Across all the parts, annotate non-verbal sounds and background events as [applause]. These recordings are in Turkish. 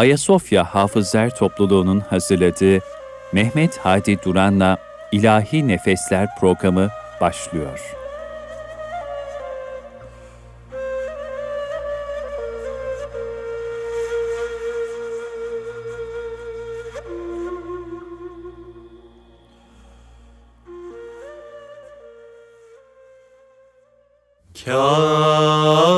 Ayasofya Hafızlar Topluluğu'nun hazırladığı Mehmet Hadi Duran'la İlahi Nefesler programı başlıyor. Kabe'nin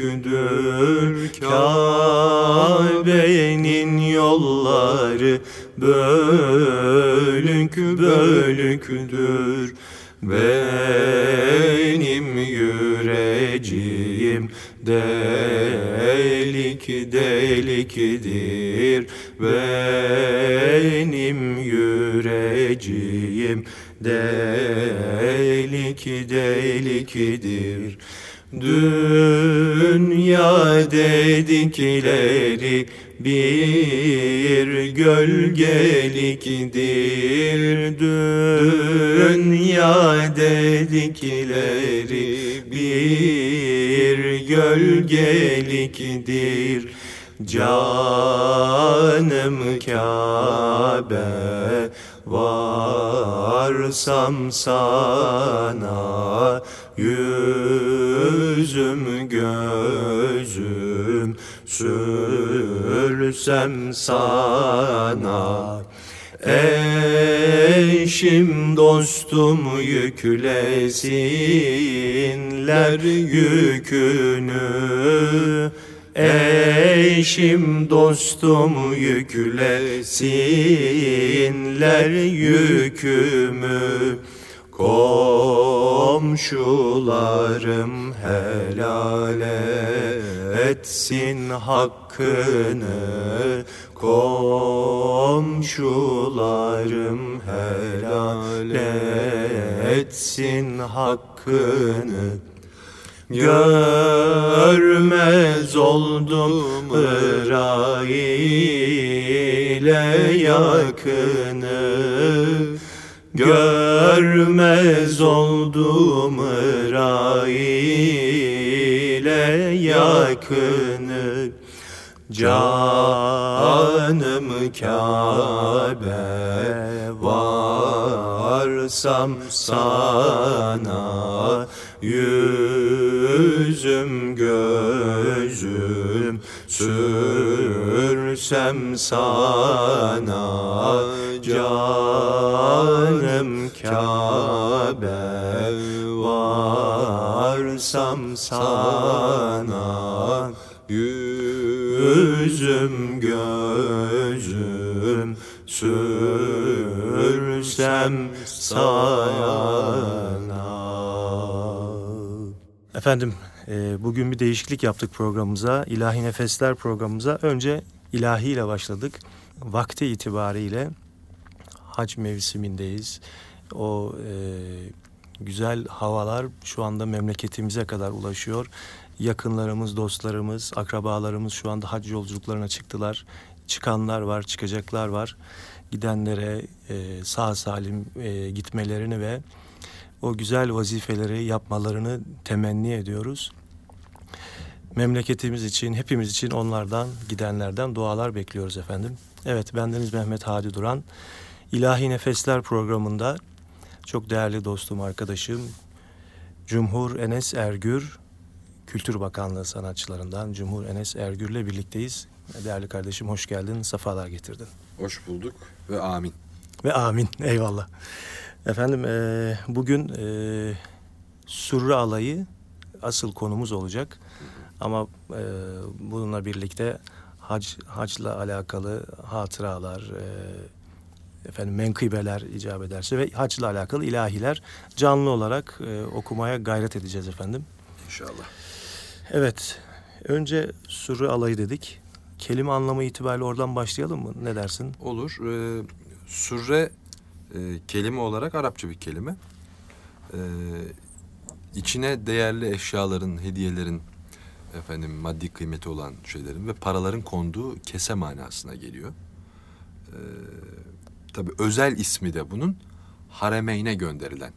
bölükdür Kabe'nin yolları bölük bölükdür Benim yüreceğim delik delikdir Benim yüreceğim delik delikdir dedikleri bir gölgelikdir Dünya dedikleri bir gölgeliktir. Canım yüklesinler yükünü. Eşim dostum yüklesinler yükümü. Komşularım helal etsin hakkını Komşularım helal etsin hakkını. Görmez oldum ile yakını. Görmez oldum ile yakını Canım Kabe varsam sana Yüzüm gözüm sürsem sana Canım Kabe varsam sana Yüzüm sürsem sana Efendim e, bugün bir değişiklik yaptık programımıza. İlahi Nefesler programımıza. Önce ilahi ile başladık. Vakti itibariyle hac mevsimindeyiz. O e, güzel havalar şu anda memleketimize kadar ulaşıyor. Yakınlarımız, dostlarımız, akrabalarımız şu anda hac yolculuklarına çıktılar. Çıkanlar var, çıkacaklar var. Gidenlere e, sağ salim e, gitmelerini ve o güzel vazifeleri yapmalarını temenni ediyoruz. Memleketimiz için, hepimiz için onlardan, gidenlerden dualar bekliyoruz efendim. Evet, bendeniz Mehmet Hadi Duran. İlahi Nefesler programında çok değerli dostum, arkadaşım Cumhur Enes Ergür, Kültür Bakanlığı sanatçılarından Cumhur Enes Ergür'le birlikteyiz. Değerli kardeşim hoş geldin, safalar getirdin. Hoş bulduk ve amin. Ve amin, eyvallah. Efendim e, bugün e, Surra Alayı asıl konumuz olacak. Ama e, bununla birlikte hac hacla alakalı hatıralar, e, efendim menkıbeler icap ederse ve hacla alakalı ilahiler canlı olarak e, okumaya gayret edeceğiz efendim. İnşallah. Evet, önce Surra Alayı dedik. Kelime anlamı itibariyle oradan başlayalım mı? Ne dersin? Olur. Ee, sürre e, kelime olarak Arapça bir kelime. Ee, içine değerli eşyaların, hediyelerin, efendim maddi kıymeti olan şeylerin ve paraların konduğu kese manasına geliyor. Ee, tabii özel ismi de bunun haremeyne gönderilen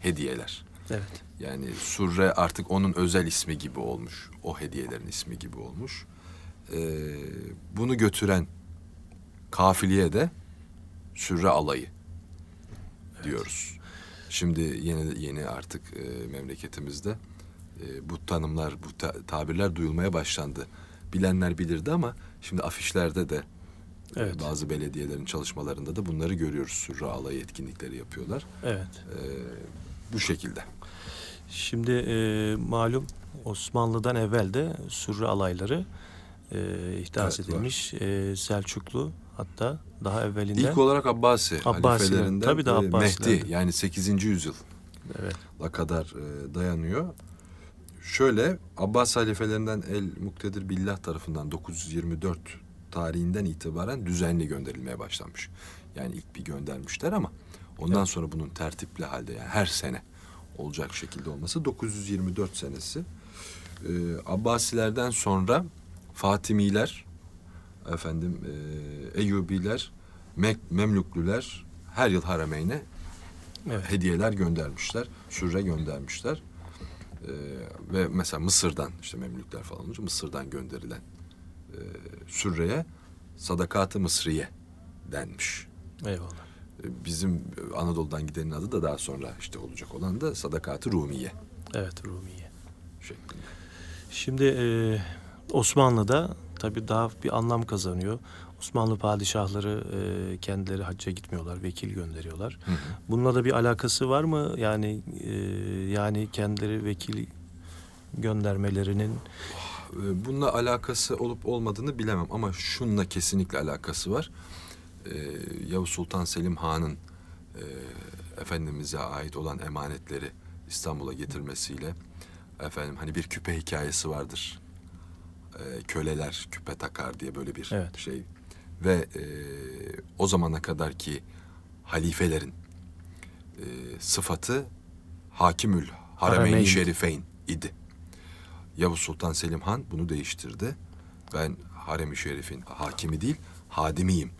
hediyeler. Evet. Yani Surre artık onun özel ismi gibi olmuş. O hediyelerin ismi gibi olmuş. Ee, bunu götüren kafiliye de Sürre alayı diyoruz. Şimdi yeni yeni artık e, memleketimizde e, bu tanımlar, bu ta- tabirler duyulmaya başlandı. Bilenler bilirdi ama şimdi afişlerde de e, Evet. bazı belediyelerin çalışmalarında da bunları görüyoruz. Sürre alayı etkinlikleri yapıyorlar. Evet. E, bu şekilde. Şimdi e, malum Osmanlı'dan evvel de Sürre alayları e, ihdas Evet, edilmiş. E, Selçuklu hatta daha evvelinden. İlk olarak Abbasi Abbasiler, halifelerinden tabii de Abbasilerden. Mehdi yani 8. yüzyıl Evet. la kadar e, dayanıyor. Şöyle Abbas halifelerinden El Muktedir Billah tarafından 924 tarihinden itibaren düzenli gönderilmeye başlanmış. Yani ilk bir göndermişler ama ondan Evet. sonra bunun tertipli halde yani her sene olacak şekilde olması 924 senesi. E, Abbasilerden sonra Fatimiler, efendim e, Eyyubiler, Mek- Memlüklüler her yıl Harameyn'e Evet. hediyeler göndermişler. Sürre göndermişler. Ee, ve mesela Mısır'dan işte Memlükler falan olunca Mısır'dan gönderilen e, Sürre'ye sadakat-ı Mısriye denmiş. Eyvallah. Ee, Bizim Anadolu'dan gidenin adı da daha sonra işte olacak olan da sadakat-ı Rumiye Evet Rumiye. şeklinde. Şimdi e, Osmanlı'da tabii daha bir anlam kazanıyor. Osmanlı padişahları e, kendileri hacca gitmiyorlar, vekil gönderiyorlar. Hı hı. Bununla da bir alakası var mı? Yani e, yani kendileri vekil göndermelerinin Ee, Bununla alakası olup olmadığını bilemem ama şununla kesinlikle alakası var. Ee, Yavuz Sultan Selim Han'ın e, Efendimiz'e ait olan emanetleri İstanbul'a getirmesiyle efendim hani bir küpe hikayesi vardır. Ee, köleler küpe takar diye böyle bir Evet. şey ve e, o zamana kadar ki halifelerin e, sıfatı Hakimül Harameyn-i Harameyn. Şerifeyn idi. Yavuz Sultan Selim Han bunu değiştirdi. Ben Harem-i Şerif'in hakimi değil, hadimiyim.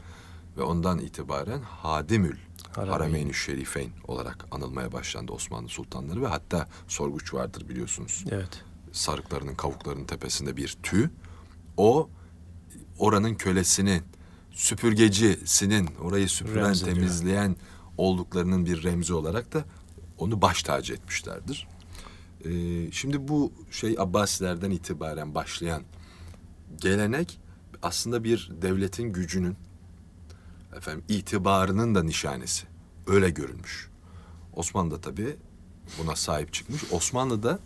Ve ondan itibaren Hadimül Harameyn. Harameyn-i Şerifeyn olarak anılmaya başlandı Osmanlı sultanları ve hatta sorguç vardır biliyorsunuz. evet Sarıklarının, kavuklarının tepesinde bir tüy. O oranın kölesinin, süpürgecisinin, orayı süpüren, Remzi diyor. temizleyen olduklarının bir remzi olarak da onu baş tacı etmişlerdir. Ee, şimdi bu şey Abbasilerden itibaren başlayan gelenek aslında bir devletin gücünün efendim itibarının da nişanesi. Öyle görülmüş. Osmanlı da tabii buna sahip çıkmış. Osmanlı'da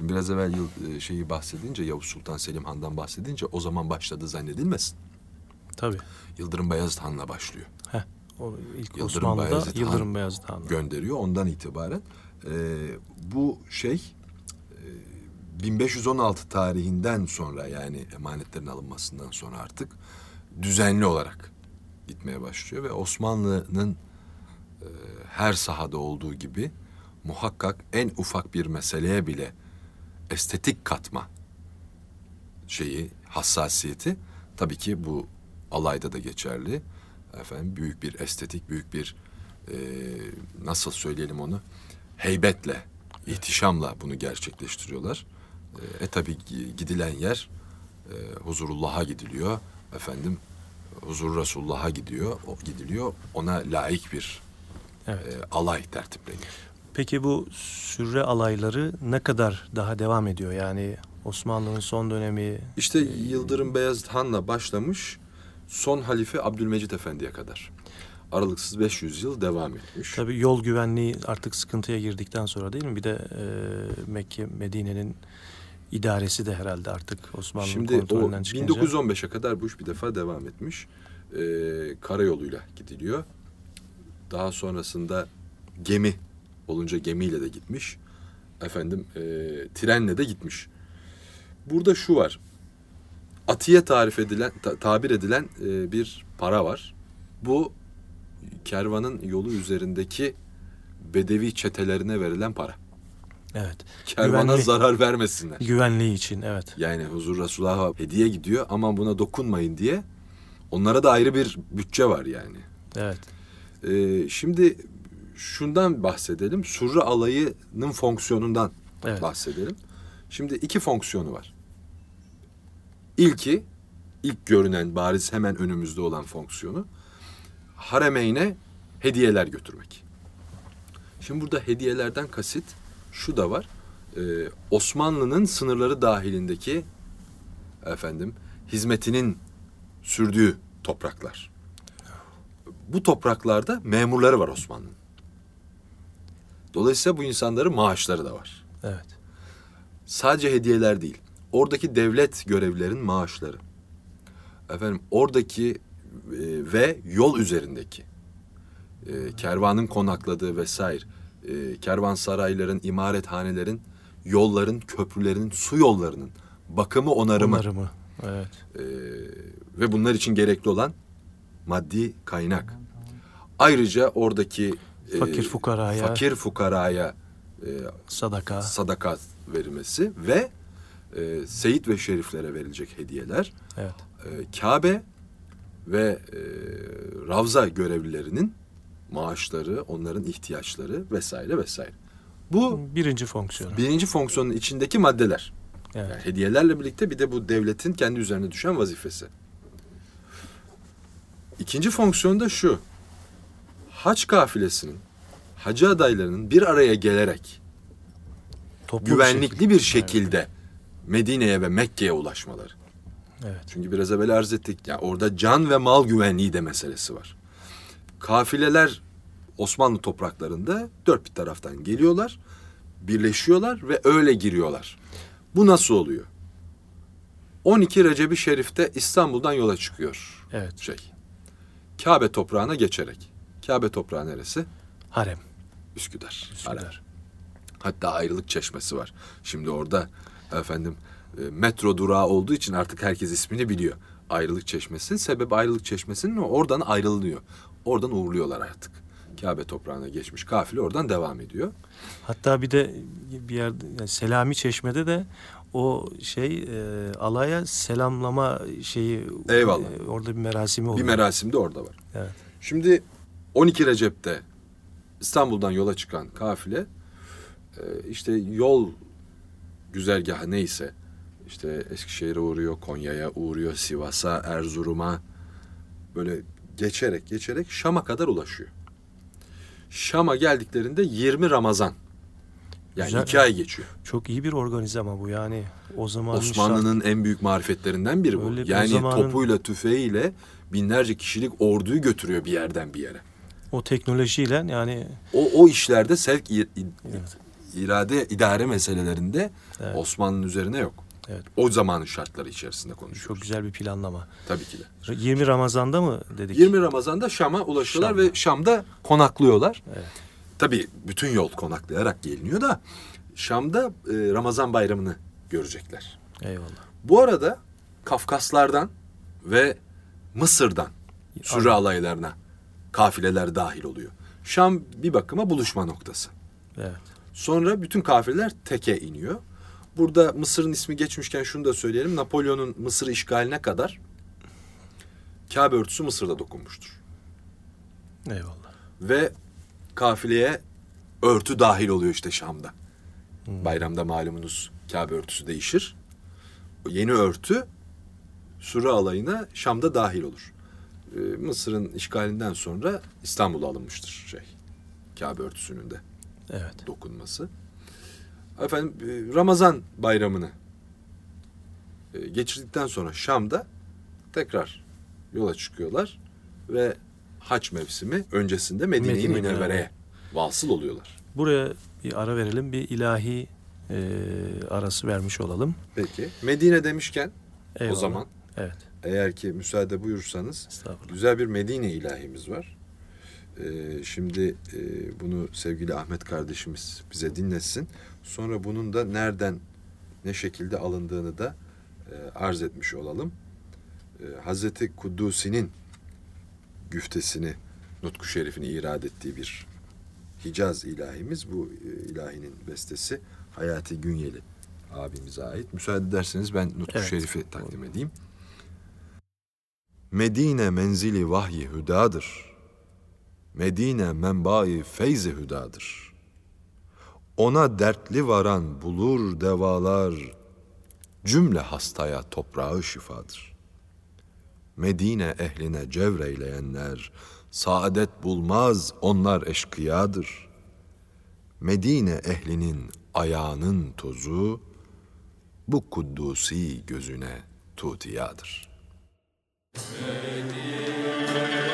şimdi biraz evvel yıl, e, şeyi bahsedince Yavuz Sultan Selim Han'dan bahsedince o zaman başladı zannedilmesin. tabii. Yıldırım Bayezid Han'la başlıyor. Heh, o ilk Yıldırım Osmanlı'da Bayezid Han Yıldırım Beyazıt Han. gönderiyor. Ondan itibaren e, bu şey e, 1516 tarihinden sonra yani emanetlerin alınmasından sonra artık düzenli olarak gitmeye başlıyor ve Osmanlı'nın e, her sahada olduğu gibi muhakkak en ufak bir meseleye bile estetik katma şeyi hassasiyeti tabii ki bu alayda da geçerli. Efendim büyük bir estetik, büyük bir e, nasıl söyleyelim onu heybetle, ihtişamla bunu gerçekleştiriyorlar. E, e tabii gi- gidilen yer e, huzurullah'a gidiliyor. Efendim huzur Resulullah'a gidiyor, o gidiliyor. Ona layık bir Evet. e, alay tertipleniyor. Peki bu sürre alayları ne kadar daha devam ediyor? Yani Osmanlı'nın son dönemi İşte Yıldırım Beyazıt Han'la başlamış son halife Abdülmecit Efendi'ye kadar. Aralıksız 500 yıl devam etmiş. tabii yol güvenliği artık sıkıntıya girdikten sonra değil mi? Bir de e, Mekke, Medine'nin idaresi de herhalde artık Osmanlı'nın Şimdi kontrolünden çıkınca. 1915'e kadar bu iş bir defa devam etmiş. Ee, karayoluyla gidiliyor. Daha sonrasında gemi olunca gemiyle de gitmiş. Efendim e, trenle de gitmiş. Burada şu var. Atiye tarif edilen, ta- tabir edilen e, bir para var. Bu kervanın yolu üzerindeki bedevi çetelerine verilen para. Evet. Kervana Güvenli. zarar vermesinler. Güvenliği için evet. Yani huzur Resulullah'a hediye gidiyor ama buna dokunmayın diye. Onlara da ayrı bir bütçe var yani. Evet. Ee, şimdi şundan bahsedelim. Surra alayının fonksiyonundan Evet. bahsedelim. Şimdi iki fonksiyonu var. İlki, ilk görünen bariz hemen önümüzde olan fonksiyonu haremeyne hediyeler götürmek. Şimdi burada hediyelerden kasit şu da var. Ee, Osmanlı'nın sınırları dahilindeki efendim hizmetinin sürdüğü topraklar. Bu topraklarda memurları var Osmanlı'nın. Dolayısıyla bu insanların maaşları da var. Evet. Sadece hediyeler değil. Oradaki devlet görevlilerin maaşları. Efendim oradaki e, ve yol üzerindeki e, kervanın konakladığı vesaire e, kervansarayların, imarethanelerin, yolların, köprülerin, su yollarının bakımı, onarımı Onarımı. Evet. e, ve bunlar için gerekli olan maddi kaynak. Ayrıca oradaki Fakir fukaraya. fakir fukaraya e, Sadaka. sadakat verilmesi ve e, seyit ve şeriflere verilecek hediyeler, Evet. e, Kabe ve e, Ravza görevlilerinin maaşları, onların ihtiyaçları vesaire vesaire. Bu Birinci fonksiyonu. birinci fonksiyonun içindeki maddeler. Evet. Yani hediyelerle birlikte bir de bu devletin kendi üzerine düşen vazifesi. İkinci fonksiyon da şu. Haç kafilesinin, hacı adaylarının bir araya gelerek Toplu bir güvenlikli şekilde. bir şekilde Medine'ye ve Mekke'ye ulaşmaları. Evet. Çünkü biraz evvel arz ettik. Ya orada can ve mal güvenliği de meselesi var. Kafileler Osmanlı topraklarında dört bir taraftan geliyorlar, birleşiyorlar ve öyle giriyorlar. Bu nasıl oluyor? 12 Recep-i Şerif'te İstanbul'dan yola çıkıyor Evet. şey. Kabe toprağına geçerek. Kabe toprağı neresi? Harem. Üsküdar. Üsküdar. Ara. Hatta ayrılık çeşmesi var. Şimdi orada efendim e, metro durağı olduğu için artık herkes ismini biliyor. Ayrılık çeşmesi. Sebep ayrılık çeşmesinin o- oradan ayrılıyor. Oradan uğurluyorlar artık. Kabe toprağına geçmiş kafile oradan devam ediyor. Hatta bir de bir yerde yani Selami Çeşme'de de o şey e, alaya selamlama şeyi Eyvallah. e, orada bir merasimi oluyor. Bir merasim de orada var. Evet. Şimdi 12 Recep'te İstanbul'dan yola çıkan kafile e, işte yol güzergahı neyse işte Eskişehir'e uğruyor, Konya'ya uğruyor, Sivas'a, Erzurum'a böyle geçerek geçerek Şam'a kadar ulaşıyor. Şam'a geldiklerinde 20 Ramazan. Yani Güzel. iki ay geçiyor. Çok iyi bir organize ama bu yani o zaman Osmanlı'nın en büyük marifetlerinden biri bu. Öyle yani zamanın- topuyla tüfeğiyle binlerce kişilik orduyu götürüyor bir yerden bir yere. O teknolojiyle yani O, o işlerde sevk i- i- Evet. irade idare meselelerinde Evet. Osmanlı'nın üzerine yok. Evet. O zamanın şartları içerisinde konuşuyoruz. çok güzel bir planlama. Tabii ki de. 20 Ramazan'da mı dedik? 20 Ramazan'da Şam'a ulaşıyorlar Şam'da. ve Şam'da konaklıyorlar. Evet. Tabii bütün yol konaklayarak geliniyor da Şam'da e, Ramazan bayramını görecekler. Eyvallah. Bu arada Kafkaslardan ve Mısır'dan sürü alaylarına kafileler dahil oluyor. Şam bir bakıma buluşma noktası. Evet. Sonra bütün kafileler teke iniyor. Burada Mısır'ın ismi geçmişken şunu da söyleyelim. Napolyon'un Mısır işgaline kadar Kabe örtüsü Mısır'da dokunmuştur. Eyvallah. Ve kafileye örtü dahil oluyor işte Şam'da. Bayramda malumunuz Kabe örtüsü değişir. O yeni örtü Sure alayına Şam'da dahil olur. Ee, Mısır'ın işgalinden sonra İstanbul'a alınmıştır şey. Kabe örtüsünün de Evet. dokunması. Efendim e, Ramazan bayramını e, geçirdikten sonra Şam'da tekrar yola çıkıyorlar ve haç mevsimi öncesinde Medine-i Medine-i Münevvere'ye Münevvere. vasıl oluyorlar. Buraya bir ara verelim. Bir ilahi e, arası vermiş olalım. Peki Medine demişken Eyvallah. o zaman Evet. Eğer ki müsaade buyursanız güzel bir Medine ilahimiz var. Ee, şimdi e, bunu sevgili Ahmet kardeşimiz bize dinletsin. Sonra bunun da nereden ne şekilde alındığını da e, arz etmiş olalım. E, Hazreti Kuddusi'nin güftesini, Nutku Şerif'ini irad ettiği bir Hicaz ilahimiz. Bu e, ilahinin bestesi Hayati Günyeli abimize ait. Müsaade ederseniz ben Nutku Evet. Şerif'i takdim edeyim. Medine menzili vahyi hüdadır. Medine menbai feyzi hüdadır. Ona dertli varan bulur devalar, cümle hastaya toprağı şifadır. Medine ehline cevreyleyenler, saadet bulmaz onlar eşkıyadır. Medine ehlinin ayağının tozu, bu kuddusi gözüne tutiyadır. Medine.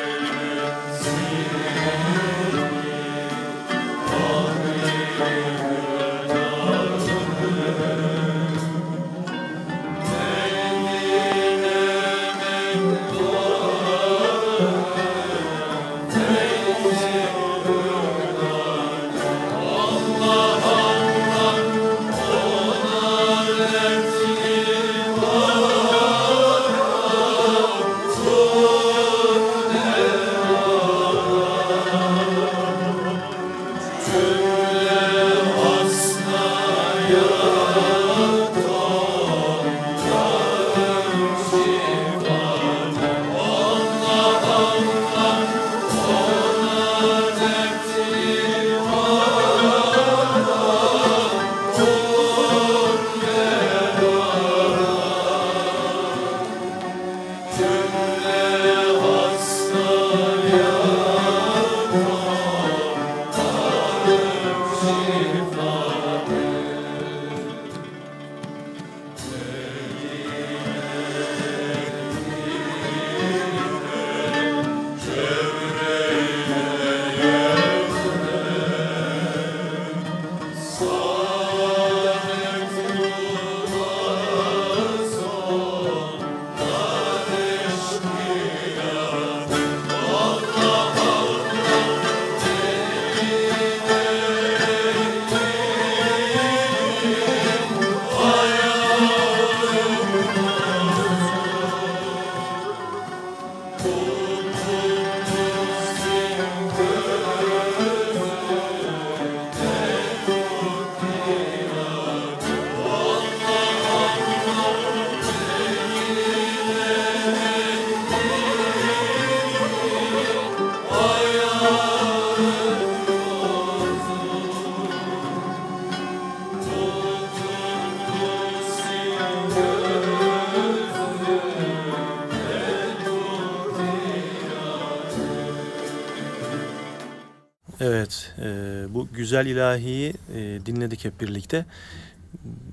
Evet, e, bu güzel ilahiyi e, dinledik hep birlikte.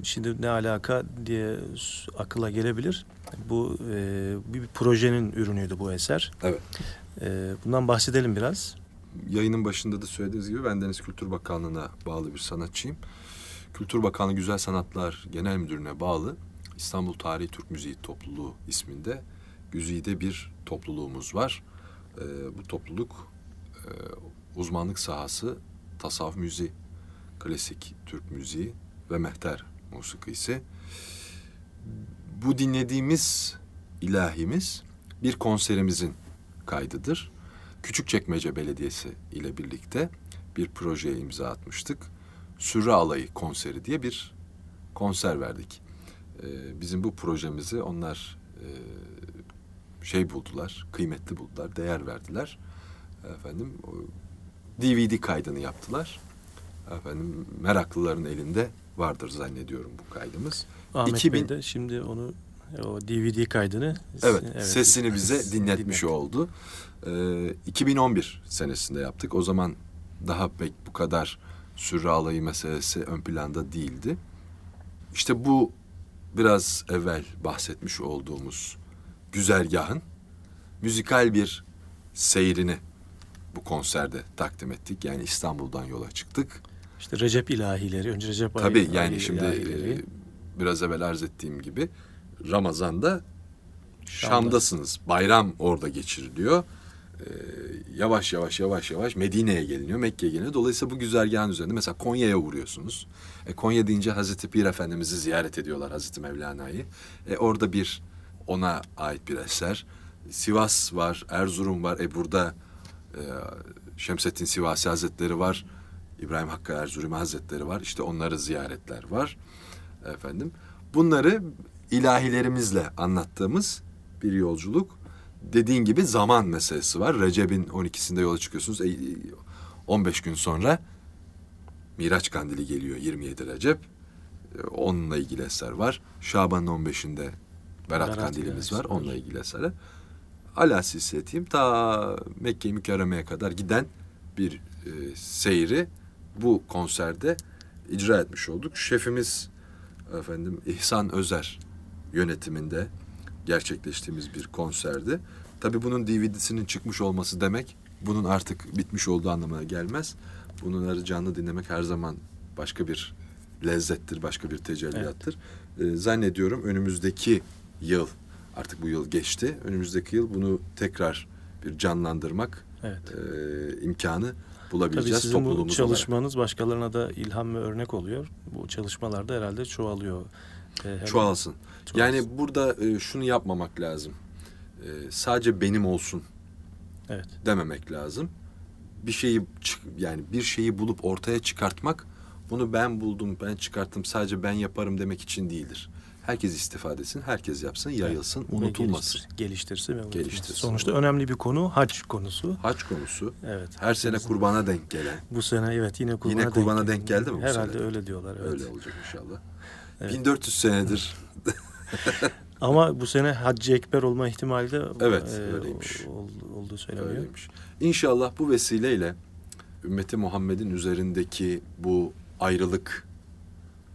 Şimdi ne alaka diye akıla gelebilir. Bu e, bir, bir projenin ürünüydü bu eser. Evet. E, bundan bahsedelim biraz. Yayının başında da söylediğiniz gibi ben Deniz Kültür Bakanlığı'na bağlı bir sanatçıyım. Kültür Bakanlığı Güzel Sanatlar Genel Müdürlüğü'ne bağlı İstanbul Tarihi Türk Müziği Topluluğu isminde Güzide bir topluluğumuz var. E, bu topluluk e, uzmanlık sahası tasavvuf müziği, klasik Türk müziği ve mehter musikisi. Bu dinlediğimiz ilahimiz bir konserimizin kaydıdır. Küçükçekmece Belediyesi ile birlikte bir projeye imza atmıştık. Sürre Alayı konseri diye bir konser verdik. Ee, bizim bu projemizi onlar e, şey buldular, kıymetli buldular, değer verdiler. Efendim DVD kaydını yaptılar. Efendim meraklıların elinde vardır zannediyorum bu kaydımız. Ahmet 2000... Bey de şimdi onu o DVD kaydını evet, evet sesini bize dinletmiş dinlet. oldu. Ee, 2011 senesinde yaptık. O zaman daha pek bu kadar sürre alayı meselesi ön planda değildi. İşte bu biraz evvel bahsetmiş olduğumuz güzergahın müzikal bir seyrini bu konserde takdim ettik. Yani İstanbul'dan yola çıktık. İşte Recep ilahileri, önce Recep Tabii yani şimdi ilahileri. E, biraz evvel arz ettiğim gibi Ramazan'da Şam'da. Şam'dasınız. Bayram orada geçiriliyor. Ee, yavaş yavaş yavaş yavaş Medine'ye geliniyor, Mekke'ye geliniyor. Dolayısıyla bu güzergahın üzerinde mesela Konya'ya uğruyorsunuz. E, Konya deyince Hazreti Pir Efendimiz'i ziyaret ediyorlar Hazreti Mevlana'yı. E, orada bir ona ait bir eser. Sivas var, Erzurum var. E burada e, Şemsettin Sivasi Hazretleri var. İbrahim Hakkı Erzurumi Hazretleri var. İşte onları ziyaretler var. Efendim. Bunları ilahilerimizle anlattığımız bir yolculuk. Dediğin gibi zaman meselesi var. Recep'in 12'sinde yola çıkıyorsunuz. E, 15 gün sonra Miraç Kandili geliyor 27 Recep. E, onunla ilgili eser var. Şaban'ın 15'inde Berat, Berat Kandilimiz Kandili var. Onunla ilgili eserler. Ala silsiletiyim ta Mekke-i Mükerreme'ye kadar giden bir e, seyri bu konserde icra etmiş olduk. Şefimiz efendim İhsan Özer yönetiminde gerçekleştiğimiz bir konserdi. Tabii bunun DVD'sinin çıkmış olması demek bunun artık bitmiş olduğu anlamına gelmez. Bunları canlı dinlemek her zaman başka bir lezzettir, başka bir tecelliyattır. Ee, zannediyorum önümüzdeki yıl, artık bu yıl geçti, önümüzdeki yıl bunu tekrar bir canlandırmak Evet. e, imkanı Tabii bulabileceğiz sizin bu çalışmanız başkalarına da ilham ve örnek oluyor. Bu çalışmalarda herhalde çoğalıyor. Ee, olarak. Çoğalsın. çoğalsın. Yani burada e, şunu yapmamak lazım. E, sadece benim olsun Evet. dememek lazım. Bir şeyi yani bir şeyi bulup ortaya çıkartmak bunu ben buldum, ben çıkarttım, sadece ben yaparım demek için değildir. Herkes istifade etsin, herkes yapsın, yayılsın, Ve unutulmasın. geliştir- geliştirsin ve unutulmasın. Geliştirsin. Sonuçta önemli bir konu hac konusu. Hac konusu Evet. her sene kurbana denk gelen. Bu sene evet yine kurbana, Yine kurbana denk geldi mi bu Herhalde sene? öyle diyorlar. Evet. Öyle olacak inşallah. Evet. 1400 senedir [laughs] Ama bu sene Haccı Ekber olma ihtimali de Evet, e, öyleymiş. ol- olduğu söyleniyor. öyleymiş. İnşallah bu vesileyle ümmeti Muhammed'in üzerindeki bu ayrılık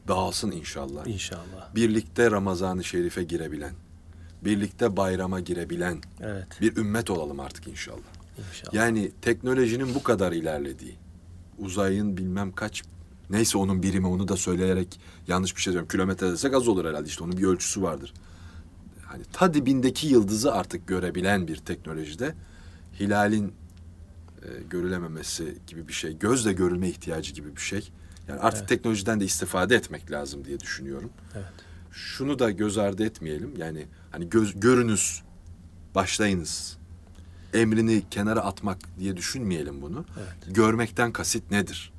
dağılsın inşallah. İnşallah. birlikte Ramazan-ı Şerif'e girebilen, birlikte bayrama girebilen Evet. bir ümmet olalım artık inşallah. İnşallah. Yani teknolojinin bu kadar ilerlediği, uzayın bilmem kaç, neyse onun birimi onu da söyleyerek yanlış bir şey diyorum. Kilometre desek az olur herhalde işte onun bir ölçüsü vardır. Hani ta dibindeki yıldızı artık görebilen bir teknolojide hilalin e, görülememesi gibi bir şey, gözle görülme ihtiyacı gibi bir şey. Yani artık Evet. teknolojiden de istifade etmek lazım diye düşünüyorum Evet. şunu da göz ardı etmeyelim. Yani hani göz, görünüz, başlayınız. Emrini kenara atmak diye düşünmeyelim bunu. Evet. Görmekten kasit nedir?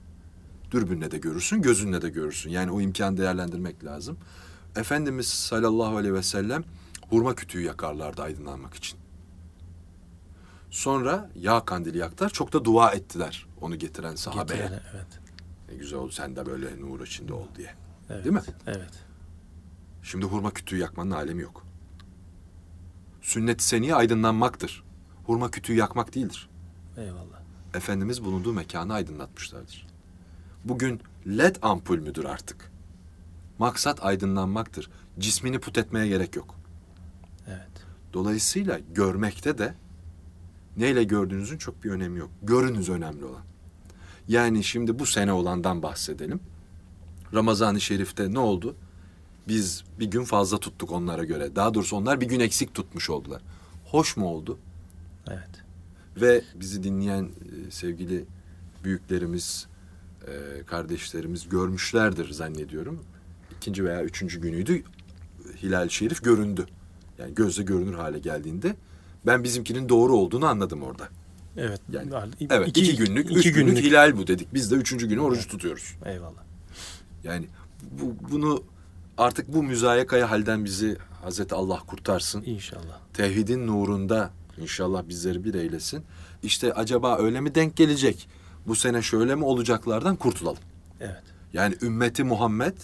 Dürbünle de görürsün, gözünle de görürsün. Yani o imkanı değerlendirmek lazım. Efendimiz sallallahu aleyhi ve sellem hurma kütüğü yakarlardı aydınlanmak için. Sonra yağ kandili yaktılar. Çok da dua ettiler onu getiren sahabeye. Getirene, evet. Ne güzel oldu sen de böyle nur içinde ol diye. evet. Değil mi? Evet. Şimdi hurma kütüğü yakmanın alemi yok. Sünnet-i seniye aydınlanmaktır. Hurma kütüğü yakmak değildir. Eyvallah. Efendimiz bulunduğu mekanı aydınlatmışlardır. Bugün led ampul müdür artık? Maksat aydınlanmaktır. Cismini put etmeye gerek yok. Evet. Dolayısıyla görmekte de neyle gördüğünüzün çok bir önemi yok. Görünüz önemli olan. Yani şimdi bu sene olandan bahsedelim. Ramazan-ı Şerif'te ne oldu? Biz bir gün fazla tuttuk onlara göre. Daha doğrusu onlar bir gün eksik tutmuş oldular. Hoş mu oldu? Evet. Ve bizi dinleyen e, sevgili büyüklerimiz, e, kardeşlerimiz görmüşlerdir zannediyorum. İkinci veya üçüncü günüydü. Hilal-i Şerif göründü. Yani gözle görünür hale geldiğinde ben bizimkinin doğru olduğunu anladım orada. Evet. Yani Evet iki, günlük, üç günlük, hilal bu dedik. Biz de üçüncü günü orucu tutuyoruz. Eyvallah. Yani bu, bunu artık bu müzayakaya halden bizi Hazreti Allah kurtarsın. İnşallah. Tevhidin nurunda inşallah bizleri bir eylesin. İşte acaba öyle mi denk gelecek? Bu sene şöyle mi olacaklardan kurtulalım. Evet. Yani ümmeti Muhammed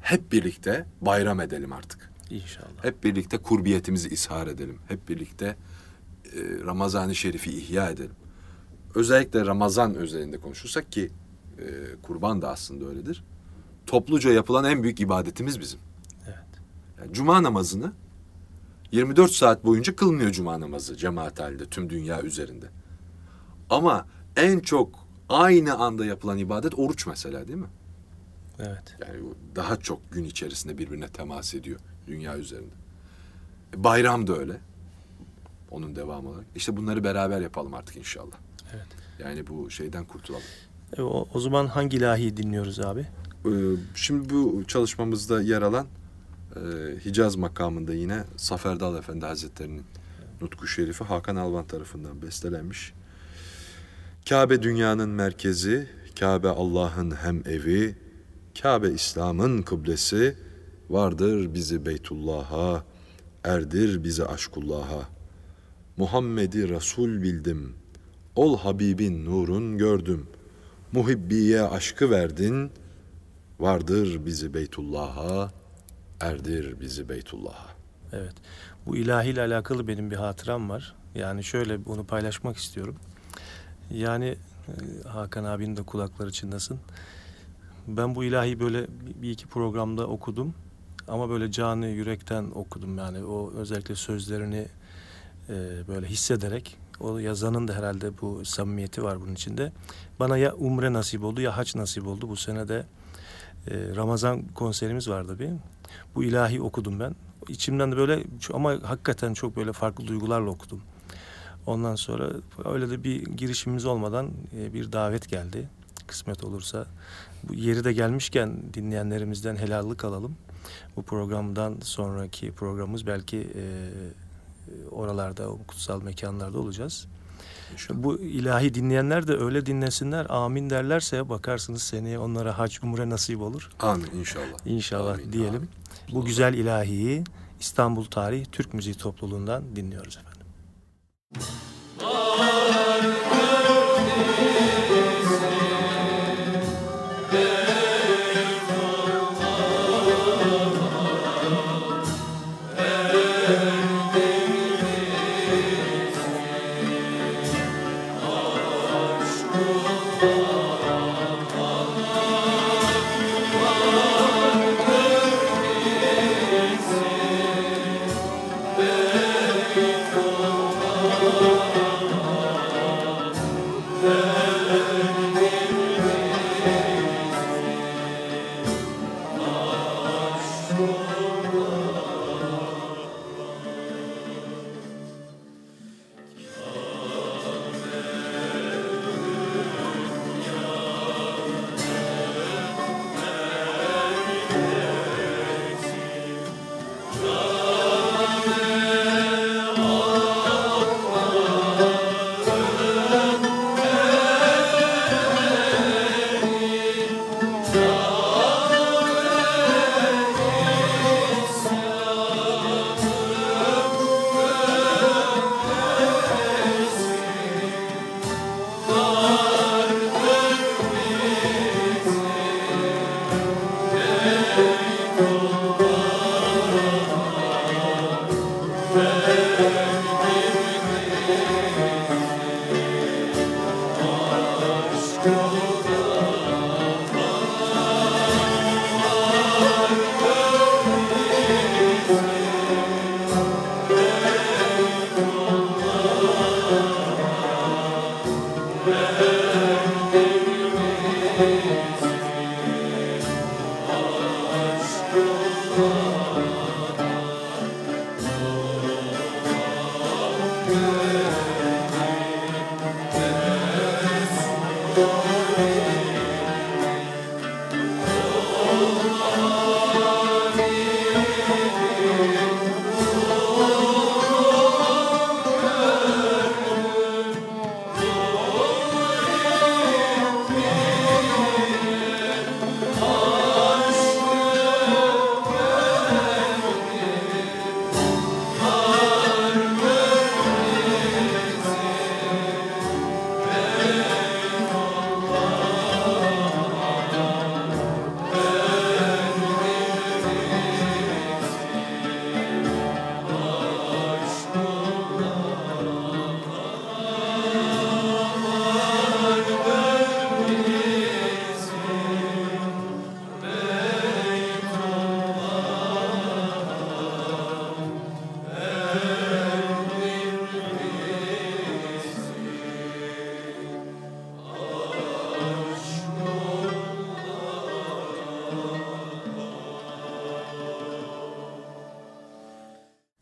hep birlikte bayram edelim artık. İnşallah. Hep birlikte kurbiyetimizi ishar edelim. Hep birlikte Ramazan-ı Şerif'i ihya edelim. Özellikle Ramazan özelinde konuşursak ki e, kurban da aslında öyledir. Topluca yapılan en büyük ibadetimiz bizim. Evet. Yani cuma namazını 24 saat boyunca kılmıyor cuma namazı cemaat halinde tüm dünya üzerinde. Ama en çok aynı anda yapılan ibadet oruç mesela değil mi? Evet. Yani daha çok gün içerisinde birbirine temas ediyor dünya üzerinde. E, Bayram da öyle. Onun devamı olarak. İşte bunları beraber yapalım artık inşallah. Evet. Yani bu şeyden kurtulalım. E, o, o zaman hangi ilahiyi dinliyoruz abi? Ee, Şimdi bu çalışmamızda yer alan e, Hicaz makamında yine Safer Dal Efendi Hazretleri'nin Nutku Şerifi Hakan Alvan tarafından bestelenmiş. Kabe dünyanın merkezi, Kabe Allah'ın hem evi, Kabe İslam'ın kıblesi, vardır bizi Beytullah'a, erdir bizi aşkullah'a. Muhammed'i Resul bildim, ol Habibin nurun gördüm. Muhibbiye aşkı verdin, vardır bizi Beytullah'a, erdir bizi Beytullah'a. Evet. Bu ilahiyle alakalı benim bir hatıram var. Yani şöyle bunu paylaşmak istiyorum. Yani e, Hakan abinin de kulakları çınlasın. Ben bu ilahi böyle bir iki programda okudum. Ama böyle canı yürekten okudum yani. O özellikle sözlerini e, böyle hissederek. O yazanın da herhalde bu samimiyeti var bunun içinde. Bana ya umre nasip oldu ya haç nasip oldu. Bu sene de e, Ramazan konserimiz vardı bir. Bu ilahi okudum ben. İçimden de böyle ama hakikaten çok böyle farklı duygularla okudum. Ondan sonra öyle de bir girişimimiz olmadan e, bir davet geldi. Kısmet olursa. Bu yeri de gelmişken dinleyenlerimizden helallik alalım. Bu programdan sonraki programımız belki e, oralarda, o kutsal mekanlarda olacağız. İnşallah. Bu ilahi dinleyenler de öyle dinlesinler. Amin derlerse bakarsınız seneye onlara hac umre nasip olur. Amin inşallah. İnşallah amin, diyelim. Amin. Bu güzel ilahiyi İstanbul Tarih Türk Müziği Topluluğundan dinliyoruz efendim.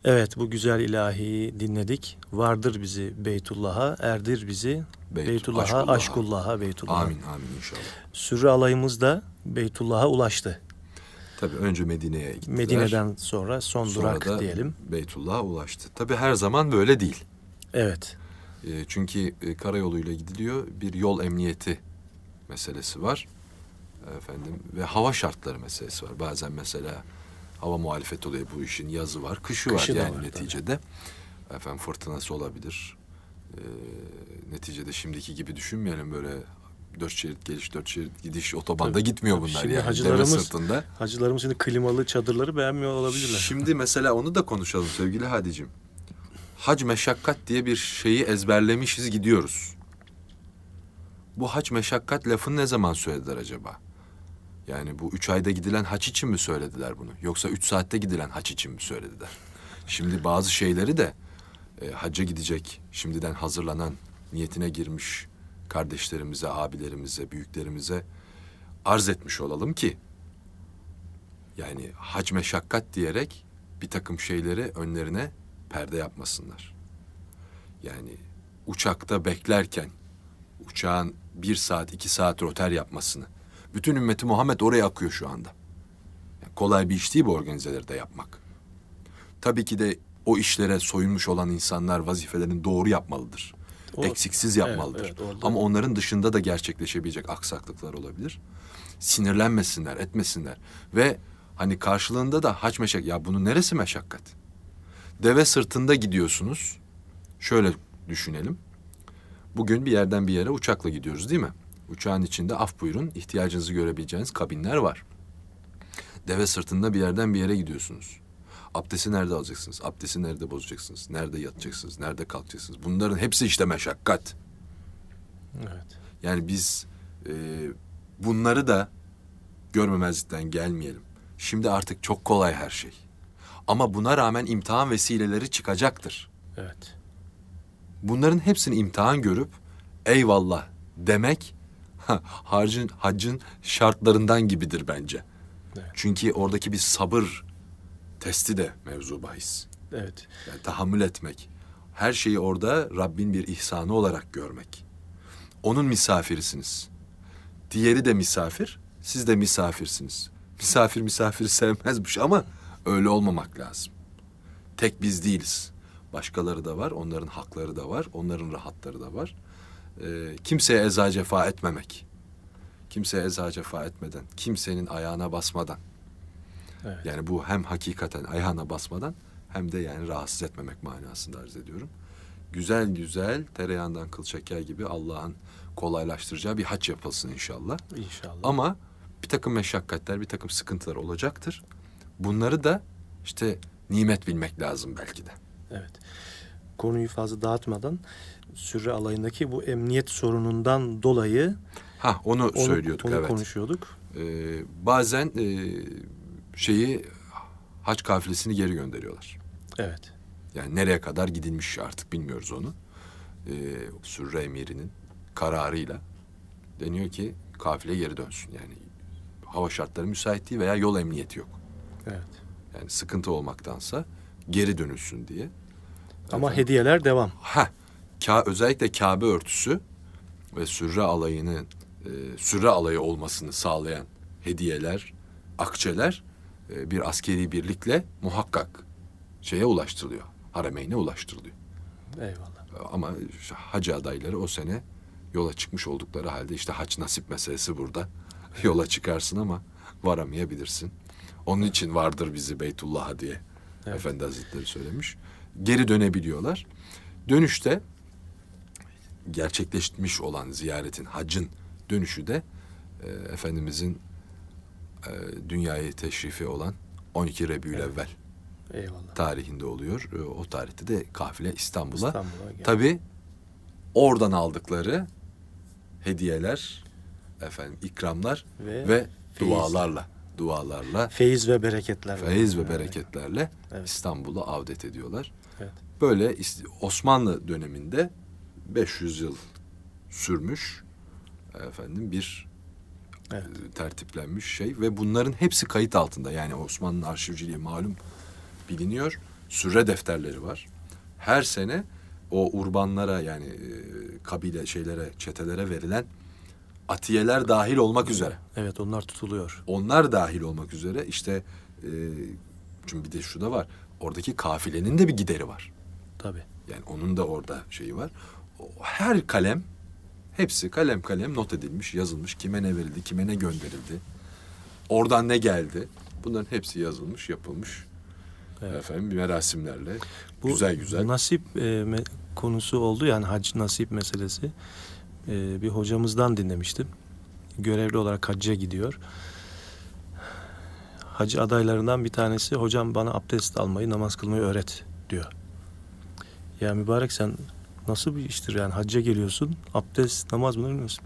Evet bu güzel ilahiyi dinledik. Vardır bizi Beytullah'a, erdir bizi Beyt, Beytullah'a, aşkullah'a, aşkullah'a Beytullah'a. Amin amin inşallah. Sürre alayımız da Beytullah'a ulaştı. Tabii önce Medine'ye gittiler. Medine'den sonra son sonra durak da diyelim. Beytullah'a ulaştı. Tabii her zaman böyle değil. Evet. E, çünkü e, karayoluyla gidiliyor. Bir yol emniyeti meselesi var. Efendim ve hava şartları meselesi var. Bazen mesela hava muhalefet oluyor bu işin. Yazı var, kışı, kışı var yani var, neticede. Tabii. Efendim fırtınası olabilir. Ee, neticede şimdiki gibi düşünmeyelim böyle dört şerit geliş, dört şerit gidiş otobanda gitmiyor bunlar Şimdi yani. Deve hacılarımız- sırtında. Hacılarımız şimdi klimalı çadırları beğenmiyor olabilirler. Şimdi mesela onu da konuşalım sevgili Hadicim. Hac meşakkat diye bir şeyi ezberlemişiz gidiyoruz. Bu hac meşakkat lafını ne zaman söylediler acaba? Yani bu üç ayda gidilen haç için mi söylediler bunu? Yoksa üç saatte gidilen haç için mi söylediler? Şimdi bazı şeyleri de e, hacca gidecek, şimdiden hazırlanan, niyetine girmiş kardeşlerimize, abilerimize, büyüklerimize arz etmiş olalım ki yani hac meşakkat diyerek bir takım şeyleri önlerine perde yapmasınlar. Yani uçakta beklerken uçağın bir saat iki saat roter yapmasını bütün ümmeti Muhammed oraya akıyor şu anda. Yani kolay bir iş değil bu organizeleri de yapmak. Tabii ki de o işlere soyunmuş olan insanlar vazifelerini doğru yapmalıdır. O- Eksiksiz yapmalıdır. Evet, evet, orada- Ama onların dışında da gerçekleşebilecek aksaklıklar olabilir. Sinirlenmesinler, etmesinler. Ve hani karşılığında da haç meşak... Ya bunun neresi meşakkat? Deve sırtında gidiyorsunuz. Şöyle düşünelim. Bugün bir yerden bir yere uçakla gidiyoruz değil mi? Uçağın içinde af buyurun ihtiyacınızı görebileceğiniz kabinler var. Deve sırtında bir yerden bir yere gidiyorsunuz. Abdesti nerede alacaksınız? Abdesti nerede bozacaksınız? Nerede yatacaksınız? Nerede kalkacaksınız? Bunların hepsi işte meşakkat. Evet. Yani biz e, bunları da görmemezlikten gelmeyelim. Şimdi artık çok kolay her şey. Ama buna rağmen imtihan vesileleri çıkacaktır. Evet. Bunların hepsini imtihan görüp eyvallah demek harcın haccın şartlarından gibidir bence. Evet. Çünkü oradaki bir sabır testi de mevzu bahis. Evet. Yani tahammül etmek. Her şeyi orada Rabbin bir ihsanı olarak görmek. Onun misafirisiniz. Diğeri de misafir, siz de misafirsiniz. Misafir misafiri sevmezmiş ama öyle olmamak lazım. Tek biz değiliz. Başkaları da var, onların hakları da var, onların rahatları da var. Ee, kimseye eza cefa etmemek. Kimseye eza cefa etmeden, kimsenin ayağına basmadan. Evet. Yani bu hem hakikaten ayağına basmadan hem de yani rahatsız etmemek manasında arz ediyorum. Güzel güzel tereyağından kıl çeker gibi Allah'ın kolaylaştıracağı bir haç yapılsın inşallah. İnşallah. Ama bir takım meşakkatler, bir takım sıkıntılar olacaktır. Bunları da işte nimet bilmek lazım belki de. Evet. Konuyu fazla dağıtmadan sürre alayındaki bu emniyet sorunundan dolayı Ha onu, onu, söylüyorduk onu evet. konuşuyorduk. Ee, bazen e, şeyi hac kafilesini geri gönderiyorlar. Evet. Yani nereye kadar gidilmiş artık bilmiyoruz onu. Ee, Sürre emirinin kararıyla deniyor ki kafile geri dönsün. Yani hava şartları müsait değil veya yol emniyeti yok. Evet. Yani sıkıntı olmaktansa geri dönülsün diye. Ama Efendim? hediyeler devam. Ha, ka, özellikle Kabe örtüsü ve sürre alayının e, sürre alayı olmasını sağlayan hediyeler, akçeler e, bir askeri birlikle muhakkak şeye ulaştırılıyor. Harameyne ulaştırılıyor. Eyvallah. Ama işte hacı adayları o sene yola çıkmış oldukları halde işte hac nasip meselesi burada. [laughs] yola çıkarsın ama varamayabilirsin. Onun için vardır bizi Beytullah'a diye Evet. Efendi Hazretleri söylemiş. Geri dönebiliyorlar. Dönüşte gerçekleşmiş olan ziyaretin, hacın dönüşü de e, Efendimizin e, dünyayı teşrifi olan 12 Rebü'l-Evvel Eyvallah. tarihinde oluyor. E, o tarihte de kafile İstanbul'a. İstanbul'a. Tabii oradan aldıkları hediyeler, efendim ikramlar Ve ve, feyiz. dualarla, dualarla, Feyiz ve bereketler. var. feyiz ve Evet. bereketlerle Evet. İstanbul'a avdet ediyorlar. Evet. Böyle Osmanlı döneminde 500 yıl sürmüş efendim bir Evet. e, tertiplenmiş şey ve bunların hepsi kayıt altında. Yani Osmanlı arşivciliği malum biliniyor. Sürre defterleri var. Her sene o urbanlara yani e, kabile şeylere, çetelere verilen atiyeler dahil olmak üzere. Evet onlar tutuluyor. Onlar dahil olmak üzere işte e, çünkü bir de şu da var. Oradaki kafilenin de bir gideri var. Tabii. Yani onun da orada şeyi var. Her kalem hepsi kalem kalem not edilmiş, yazılmış. Kime ne verildi, kime ne gönderildi. Oradan ne geldi. Bunların hepsi yazılmış, yapılmış. Evet. Efendim merasimlerle. Bu güzel güzel. Nasip e, me- konusu oldu yani hac nasip meselesi. e, bir hocamızdan dinlemiştim. Görevli olarak hacca gidiyor. Hacı adaylarından bir tanesi hocam bana abdest almayı, namaz kılmayı öğret diyor. Ya mübarek sen nasıl bir iştir yani hacca geliyorsun abdest, namaz bunları bilmiyorsun.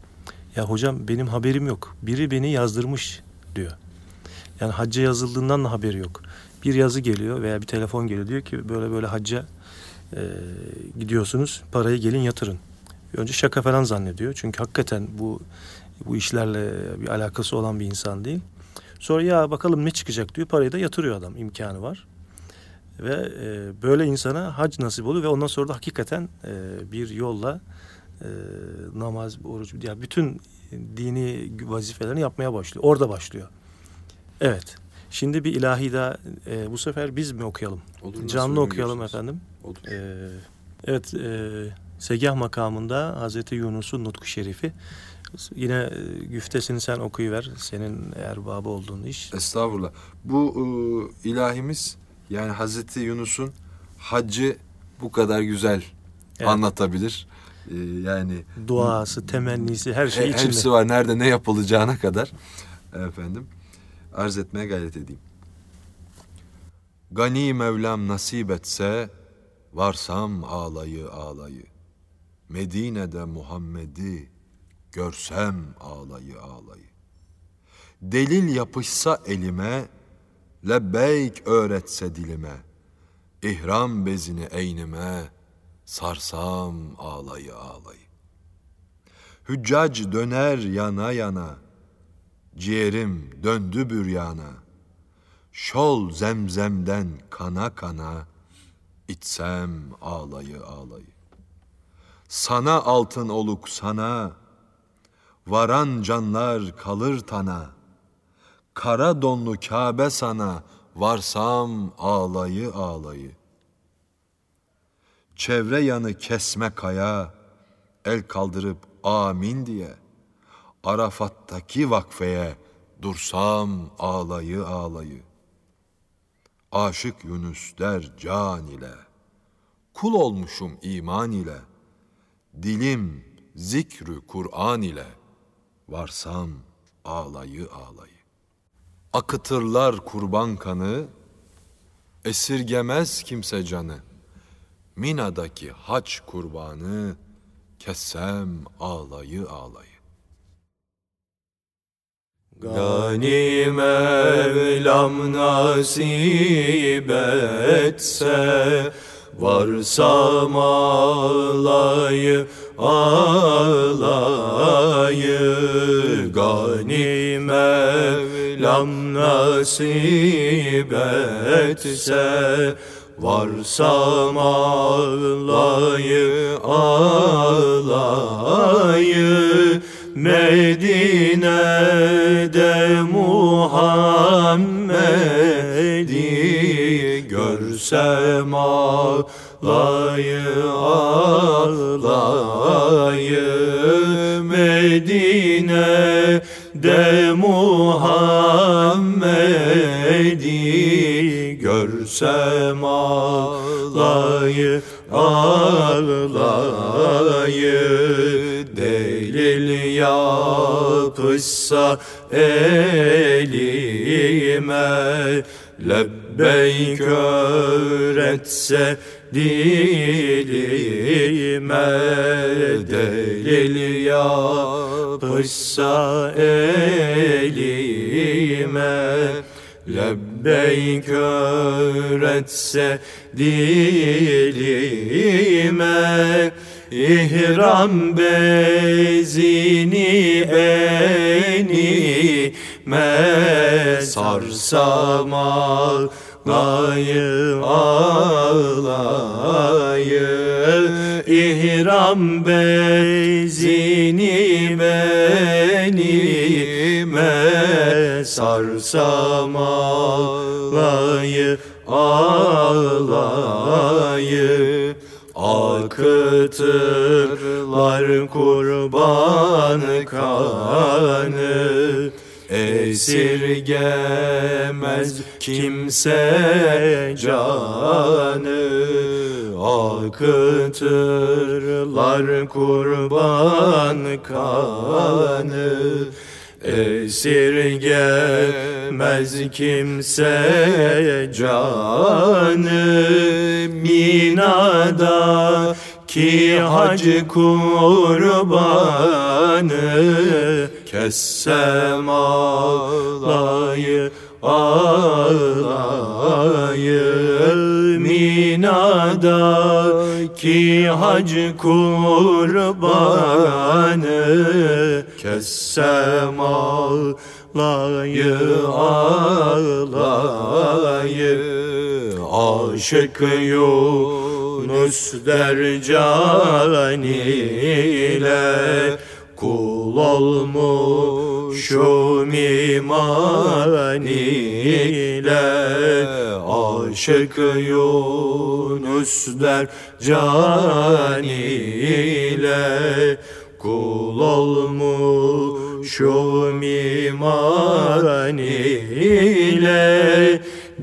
Ya hocam benim haberim yok. Biri beni yazdırmış diyor. Yani hacca yazıldığından da haberi yok. Bir yazı geliyor veya bir telefon geliyor diyor ki böyle böyle hacca e, gidiyorsunuz parayı gelin yatırın. Önce şaka falan zannediyor. Çünkü hakikaten bu bu işlerle bir alakası olan bir insan değil. Sonra ya bakalım ne çıkacak diyor. Parayı da yatırıyor adam. imkanı var. Ve e, böyle insana hac nasip oluyor ve ondan sonra da hakikaten e, bir yolla e, namaz, oruç, ya bütün dini vazifelerini yapmaya başlıyor. Orada başlıyor. Evet. Şimdi bir ilahi daha e, bu sefer biz mi okuyalım? Olur, Canlı okuyalım efendim. Olur. E, evet, e, Segah makamında Hazreti Yunus'un nutku şerifi. Yine e, güftesini sen okuyuver. Senin erbabı olduğun iş. Estağfurullah. Bu e, ilahimiz yani Hazreti Yunus'un haccı bu kadar güzel Evet. anlatabilir. E, yani Duası, temennisi her şey he- içinde. hepsi var. Nerede ne yapılacağına kadar efendim arz etmeye gayret edeyim. Gani Mevlam nasip etse varsam ağlayı ağlayı. Medine'de Muhammed'i görsem ağlayı ağlayı. Delil yapışsa elime, lebbeyk öğretse dilime. İhram bezini eynime, sarsam ağlayı ağlayı. Hüccac döner yana yana, ciğerim döndü büryana. Şol zemzemden kana kana, içsem ağlayı ağlayı. Sana altın oluk sana, varan canlar kalır tana. Kara donlu Kabe sana, varsam ağlayı ağlayı. Çevre yanı kesme kaya, el kaldırıp amin diye. Arafat'taki vakfeye dursam ağlayı ağlayı. Aşık Yunus der can ile, kul olmuşum iman ile. Dilim zikrü Kur'an ile, varsam ağlayı ağlayı. Akıtırlar kurban kanı, esirgemez kimse canı. Mina'daki haç kurbanı, kessem ağlayı ağlayı. Gani Mevlam nasip etse Varsam ağlayı ağlayı Gani Mevlam nasip etse Varsam ağlayı ağlayı Medine'de Muhammed'i görsem ağlayı ağlayı Medine'de Muhammed'i görsem ağlayı ağlayı yapışsa elime lebbeyk öğretse dilime delil yapışsa elime Lebbeyk öğretse dilime İhram bezini enime sarsam ağlayı ağlayı İhram bezini benime sarsam ağlayı ağlayı Akıtırlar kurban kanı. Esirgemez kimse canı. Akıtırlar kurban kanı. Esirgemez kimse canı Minada ki hacı kurbanı Kessem alayı alayı. Minada ki hacı kurbanı Kessem alayı alayı Aşık Yunus der can ile Kul olmuşum iman ile. Aşık Yunus der can ile Kul olmuşum iman ile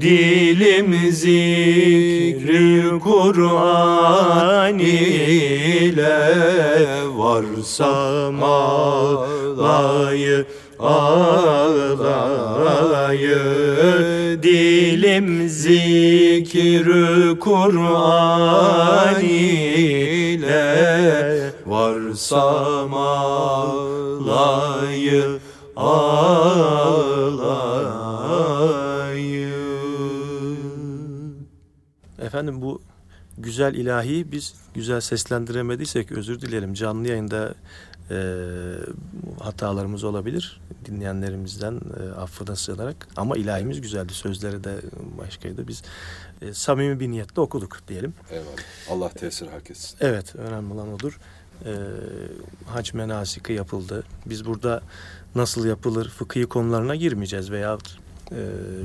Dilim zikri Kur'an ile Varsam ağlayı ağlayı Dilim zikri Kur'an ile Varsam ağlayı ağlayı Efendim bu güzel ilahi biz güzel seslendiremediysek özür dilerim. Canlı yayında e, hatalarımız olabilir dinleyenlerimizden e, affına sığınarak. Ama ilahimiz güzeldi. Sözleri de başkaydı. Biz e, samimi bir niyetle okuduk diyelim. Eyvallah. Allah tesir hak etsin. Evet önemli olan odur. E, hac menasiki yapıldı. Biz burada nasıl yapılır fıkhi konularına girmeyeceğiz veya e,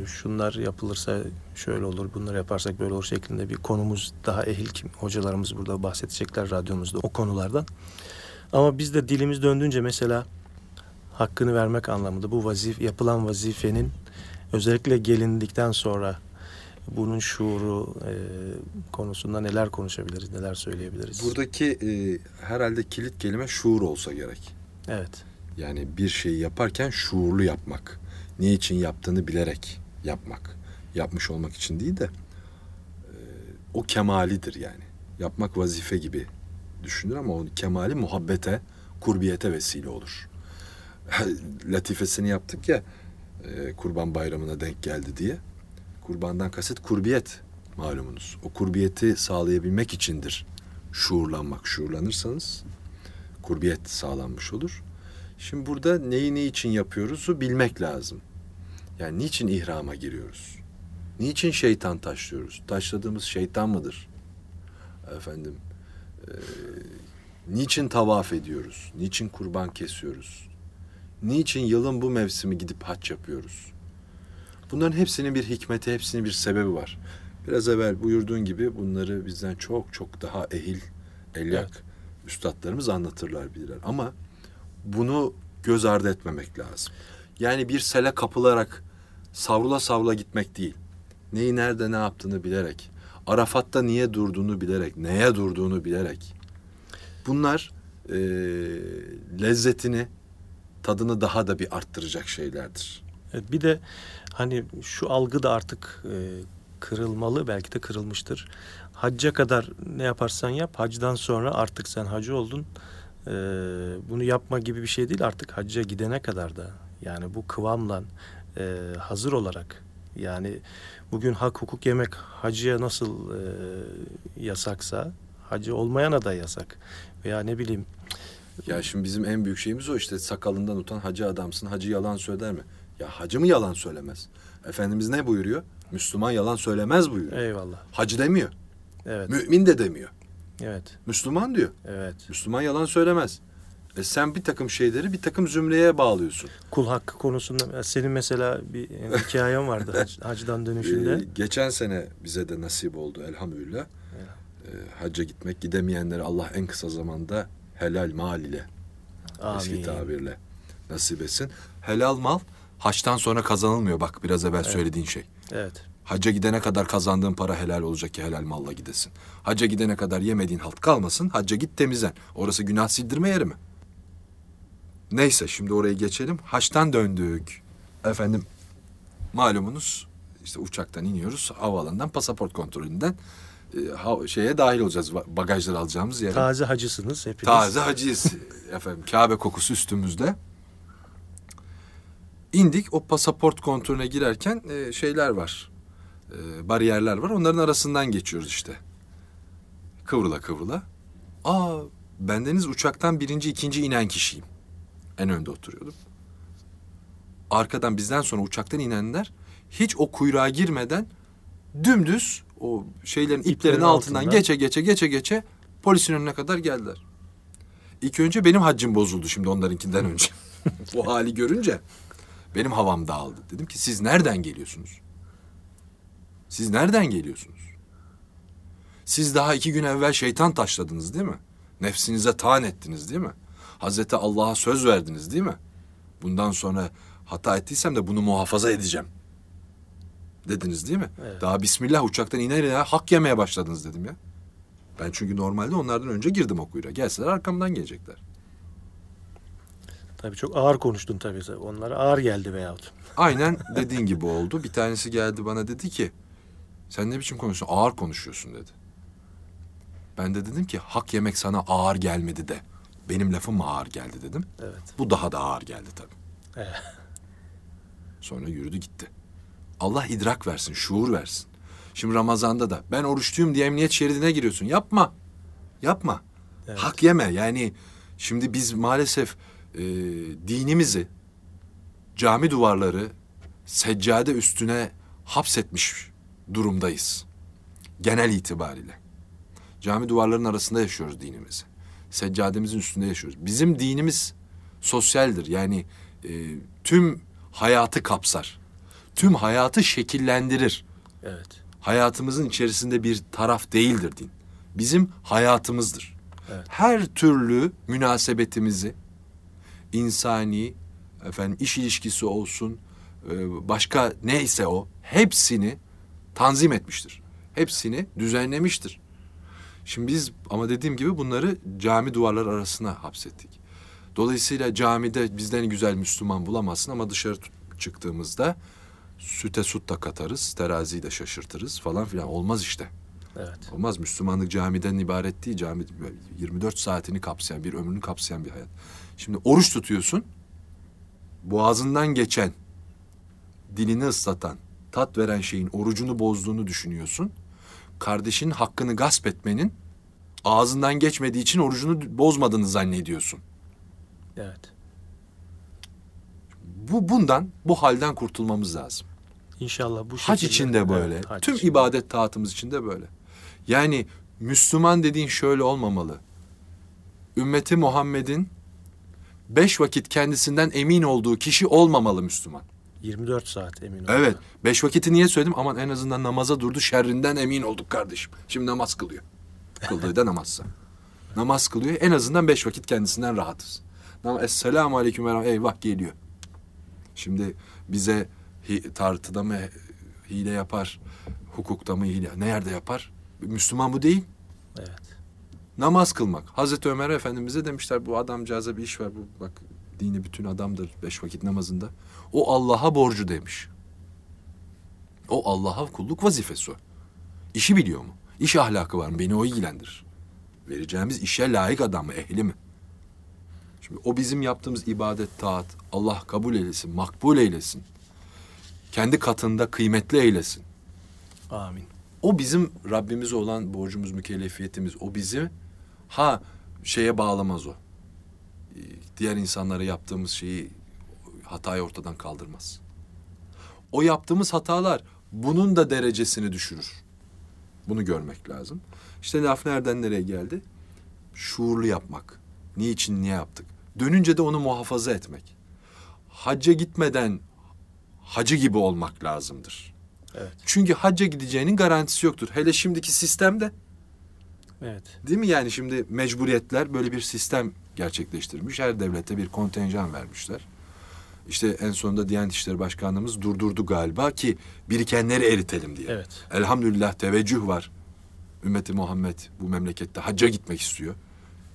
şunlar yapılırsa şöyle olur, bunları yaparsak böyle olur şeklinde bir konumuz daha ehil kim hocalarımız burada bahsedecekler radyomuzda o konulardan. Ama biz de dilimiz döndüğünce mesela hakkını vermek anlamında bu vazif yapılan vazifenin özellikle gelindikten sonra bunun şuuru e, konusunda neler konuşabiliriz, neler söyleyebiliriz? Buradaki e, herhalde kilit kelime şuur olsa gerek. Evet. Yani bir şeyi yaparken şuurlu yapmak. Ne için yaptığını bilerek yapmak. Yapmış olmak için değil de e, o kemalidir yani. Yapmak vazife gibi düşünür ama o kemali muhabbete, kurbiyete vesile olur. [laughs] Latifesini yaptık ya e, kurban bayramına denk geldi diye. Kurbandan kasıt kurbiyet malumunuz. O kurbiyeti sağlayabilmek içindir şuurlanmak. Şuurlanırsanız kurbiyet sağlanmış olur. Şimdi burada neyi ne için yapıyoruzu bilmek lazım. Yani niçin ihrama giriyoruz? Niçin şeytan taşlıyoruz? Taşladığımız şeytan mıdır? Efendim, e, niçin tavaf ediyoruz? Niçin kurban kesiyoruz? Niçin yılın bu mevsimi gidip haç yapıyoruz? Bunların hepsinin bir hikmeti, hepsinin bir sebebi var. Biraz evvel buyurduğun gibi bunları bizden çok çok daha ehil, elyak üstadlarımız anlatırlar bilirler. Ama bunu göz ardı etmemek lazım. Yani bir sele kapılarak savrula savrula gitmek değil. Neyi nerede ne yaptığını bilerek, Arafat'ta niye durduğunu bilerek, neye durduğunu bilerek. Bunlar e, lezzetini, tadını daha da bir arttıracak şeylerdir. Evet, bir de hani şu algı da artık e, kırılmalı belki de kırılmıştır. Hacca kadar ne yaparsan yap hacdan sonra artık sen hacı oldun. E, bunu yapma gibi bir şey değil artık hacca gidene kadar da yani bu kıvamla e, hazır olarak yani bugün hak hukuk yemek hacıya nasıl e, yasaksa hacı olmayana da yasak veya ne bileyim Ya şimdi bizim en büyük şeyimiz o işte sakalından utan hacı adamsın. Hacı yalan söyler mi? Ya hacı mı yalan söylemez? Efendimiz ne buyuruyor? Müslüman yalan söylemez buyuruyor. eyvallah Hacı demiyor. evet Mümin de demiyor. Evet Müslüman diyor. evet Müslüman yalan söylemez. E sen bir takım şeyleri bir takım zümreye bağlıyorsun. Kul hakkı konusunda senin mesela bir hikayen vardı hac, [laughs] hacdan dönüşünde. Ee, geçen sene bize de nasip oldu elhamdülillah. Ee, hacca gitmek gidemeyenlere Allah en kısa zamanda helal mal ile eski Amin. tabirle nasip etsin. Helal mal haçtan sonra kazanılmıyor bak biraz evvel söylediğin şey. Evet. Hacca gidene kadar kazandığın para helal olacak ki helal malla gidesin. Hacca gidene kadar yemediğin halt kalmasın. Hacca git temizlen. Orası günah sildirme yeri mi? Neyse şimdi oraya geçelim. Haçtan döndük. Efendim malumunuz işte uçaktan iniyoruz. Havaalanından pasaport kontrolünden e, şeye dahil olacağız. ba- Bagajları alacağımız yere. Taze hacısınız hepiniz. Taze hacıyız [laughs] efendim. Kabe kokusu üstümüzde. İndik o pasaport kontrolüne girerken e, şeyler var. E, bariyerler var. Onların arasından geçiyoruz işte. Kıvrıla kıvrıla. Aa bendeniz uçaktan birinci ikinci inen kişiyim. En önde oturuyordum. Arkadan bizden sonra uçaktan inenler hiç o kuyruğa girmeden dümdüz o şeylerin iplerin, İplerin altından, altından. geçe geçe geçe geçe polisin önüne kadar geldiler. İlk önce benim haccım bozuldu şimdi onlarınkinden önce. [laughs] o hali görünce benim havam dağıldı. Dedim ki siz nereden geliyorsunuz? Siz nereden geliyorsunuz? Siz daha iki gün evvel şeytan taşladınız değil mi? Nefsinize taan ettiniz değil mi? Hazreti Allah'a söz verdiniz değil mi? Bundan sonra hata ettiysem de bunu muhafaza edeceğim. Dediniz değil mi? Evet. Daha bismillah uçaktan iner iner hak yemeye başladınız dedim ya. Ben çünkü normalde onlardan önce girdim o kuyruğa. Gelseler arkamdan gelecekler. Tabii çok ağır konuştun tabii. Onlara ağır geldi veyahut. Aynen dediğin gibi oldu. Bir tanesi geldi bana dedi ki sen ne biçim konuşuyorsun? Ağır konuşuyorsun dedi. Ben de dedim ki hak yemek sana ağır gelmedi de. Benim lafım mı ağır geldi dedim. Evet. Bu daha da ağır geldi tabii. Evet. Sonra yürüdü gitti. Allah idrak versin, şuur versin. Şimdi Ramazan'da da ben oruçluyum diye emniyet şeridine giriyorsun. Yapma. Yapma. Evet. Hak yeme. Yani şimdi biz maalesef e, dinimizi cami duvarları seccade üstüne hapsetmiş durumdayız. Genel itibariyle. Cami duvarlarının arasında yaşıyoruz dinimizi. Seccademizin üstünde yaşıyoruz. Bizim dinimiz sosyaldir. Yani e, tüm hayatı kapsar. Tüm hayatı şekillendirir. Evet. Hayatımızın içerisinde bir taraf değildir din. Bizim hayatımızdır. Evet. Her türlü münasebetimizi insani, efendim iş ilişkisi olsun, e, başka neyse o hepsini tanzim etmiştir. Hepsini düzenlemiştir. Şimdi biz ama dediğim gibi bunları cami duvarları arasına hapsettik. Dolayısıyla camide bizden güzel Müslüman bulamazsın ama dışarı çıktığımızda süte sut da katarız, teraziyi de şaşırtırız falan filan. Olmaz işte. Evet. Olmaz. Müslümanlık camiden ibaret değil. Cami 24 saatini kapsayan, bir ömrünü kapsayan bir hayat. Şimdi oruç tutuyorsun. Boğazından geçen, dilini ıslatan, tat veren şeyin orucunu bozduğunu düşünüyorsun. Kardeşin hakkını gasp etmenin ağzından geçmediği için orucunu bozmadığını zannediyorsun. Evet. Bu bundan, bu halden kurtulmamız lazım. İnşallah bu Hac şekilde- için de böyle. Evet, hac Tüm için. ibadet taatımız için de böyle. Yani Müslüman dediğin şöyle olmamalı. Ümmeti Muhammed'in beş vakit kendisinden emin olduğu kişi olmamalı Müslüman. 24 saat emin ol. Evet. Beş vakiti niye söyledim? Aman en azından namaza durdu şerrinden emin olduk kardeşim. Şimdi namaz kılıyor. Kıldığı da namazsa. namaz kılıyor. En azından beş vakit kendisinden rahatız. Nam Esselamu aleyküm ve. Eyvah geliyor. Şimdi bize tartıda mı hile yapar, hukukta mı hile, ne yerde yapar? Müslüman bu değil. Evet. Namaz kılmak. Hazreti Ömer Efendimiz'e demişler bu adamcağıza bir iş ver. Bu bak dini bütün adamdır beş vakit namazında. O Allah'a borcu demiş. O Allah'a kulluk vazifesi o. İşi biliyor mu? İş ahlakı var mı? Beni o ilgilendirir. Vereceğimiz işe layık adam mı? Ehli mi? Şimdi o bizim yaptığımız ibadet, taat Allah kabul eylesin, makbul eylesin. Kendi katında kıymetli eylesin. Amin. O bizim Rabbimize olan borcumuz, mükellefiyetimiz. O bizi ha şeye bağlamaz o. Diğer insanlara yaptığımız şeyi hatayı ortadan kaldırmaz. O yaptığımız hatalar bunun da derecesini düşürür. Bunu görmek lazım. İşte laf nereden nereye geldi? Şuurlu yapmak. Niçin, niye yaptık? Dönünce de onu muhafaza etmek. Hacca gitmeden hacı gibi olmak lazımdır. Evet. Çünkü hacca gideceğinin garantisi yoktur. Hele şimdiki sistemde Evet. değil mi? Yani şimdi mecburiyetler böyle bir sistem gerçekleştirmiş. Her devlete bir kontenjan vermişler. İşte en sonunda Diyanet İşleri Başkanlığımız durdurdu galiba ki birikenleri eritelim diye. Evet. Elhamdülillah teveccüh var. Ümmeti Muhammed bu memlekette hacca gitmek istiyor.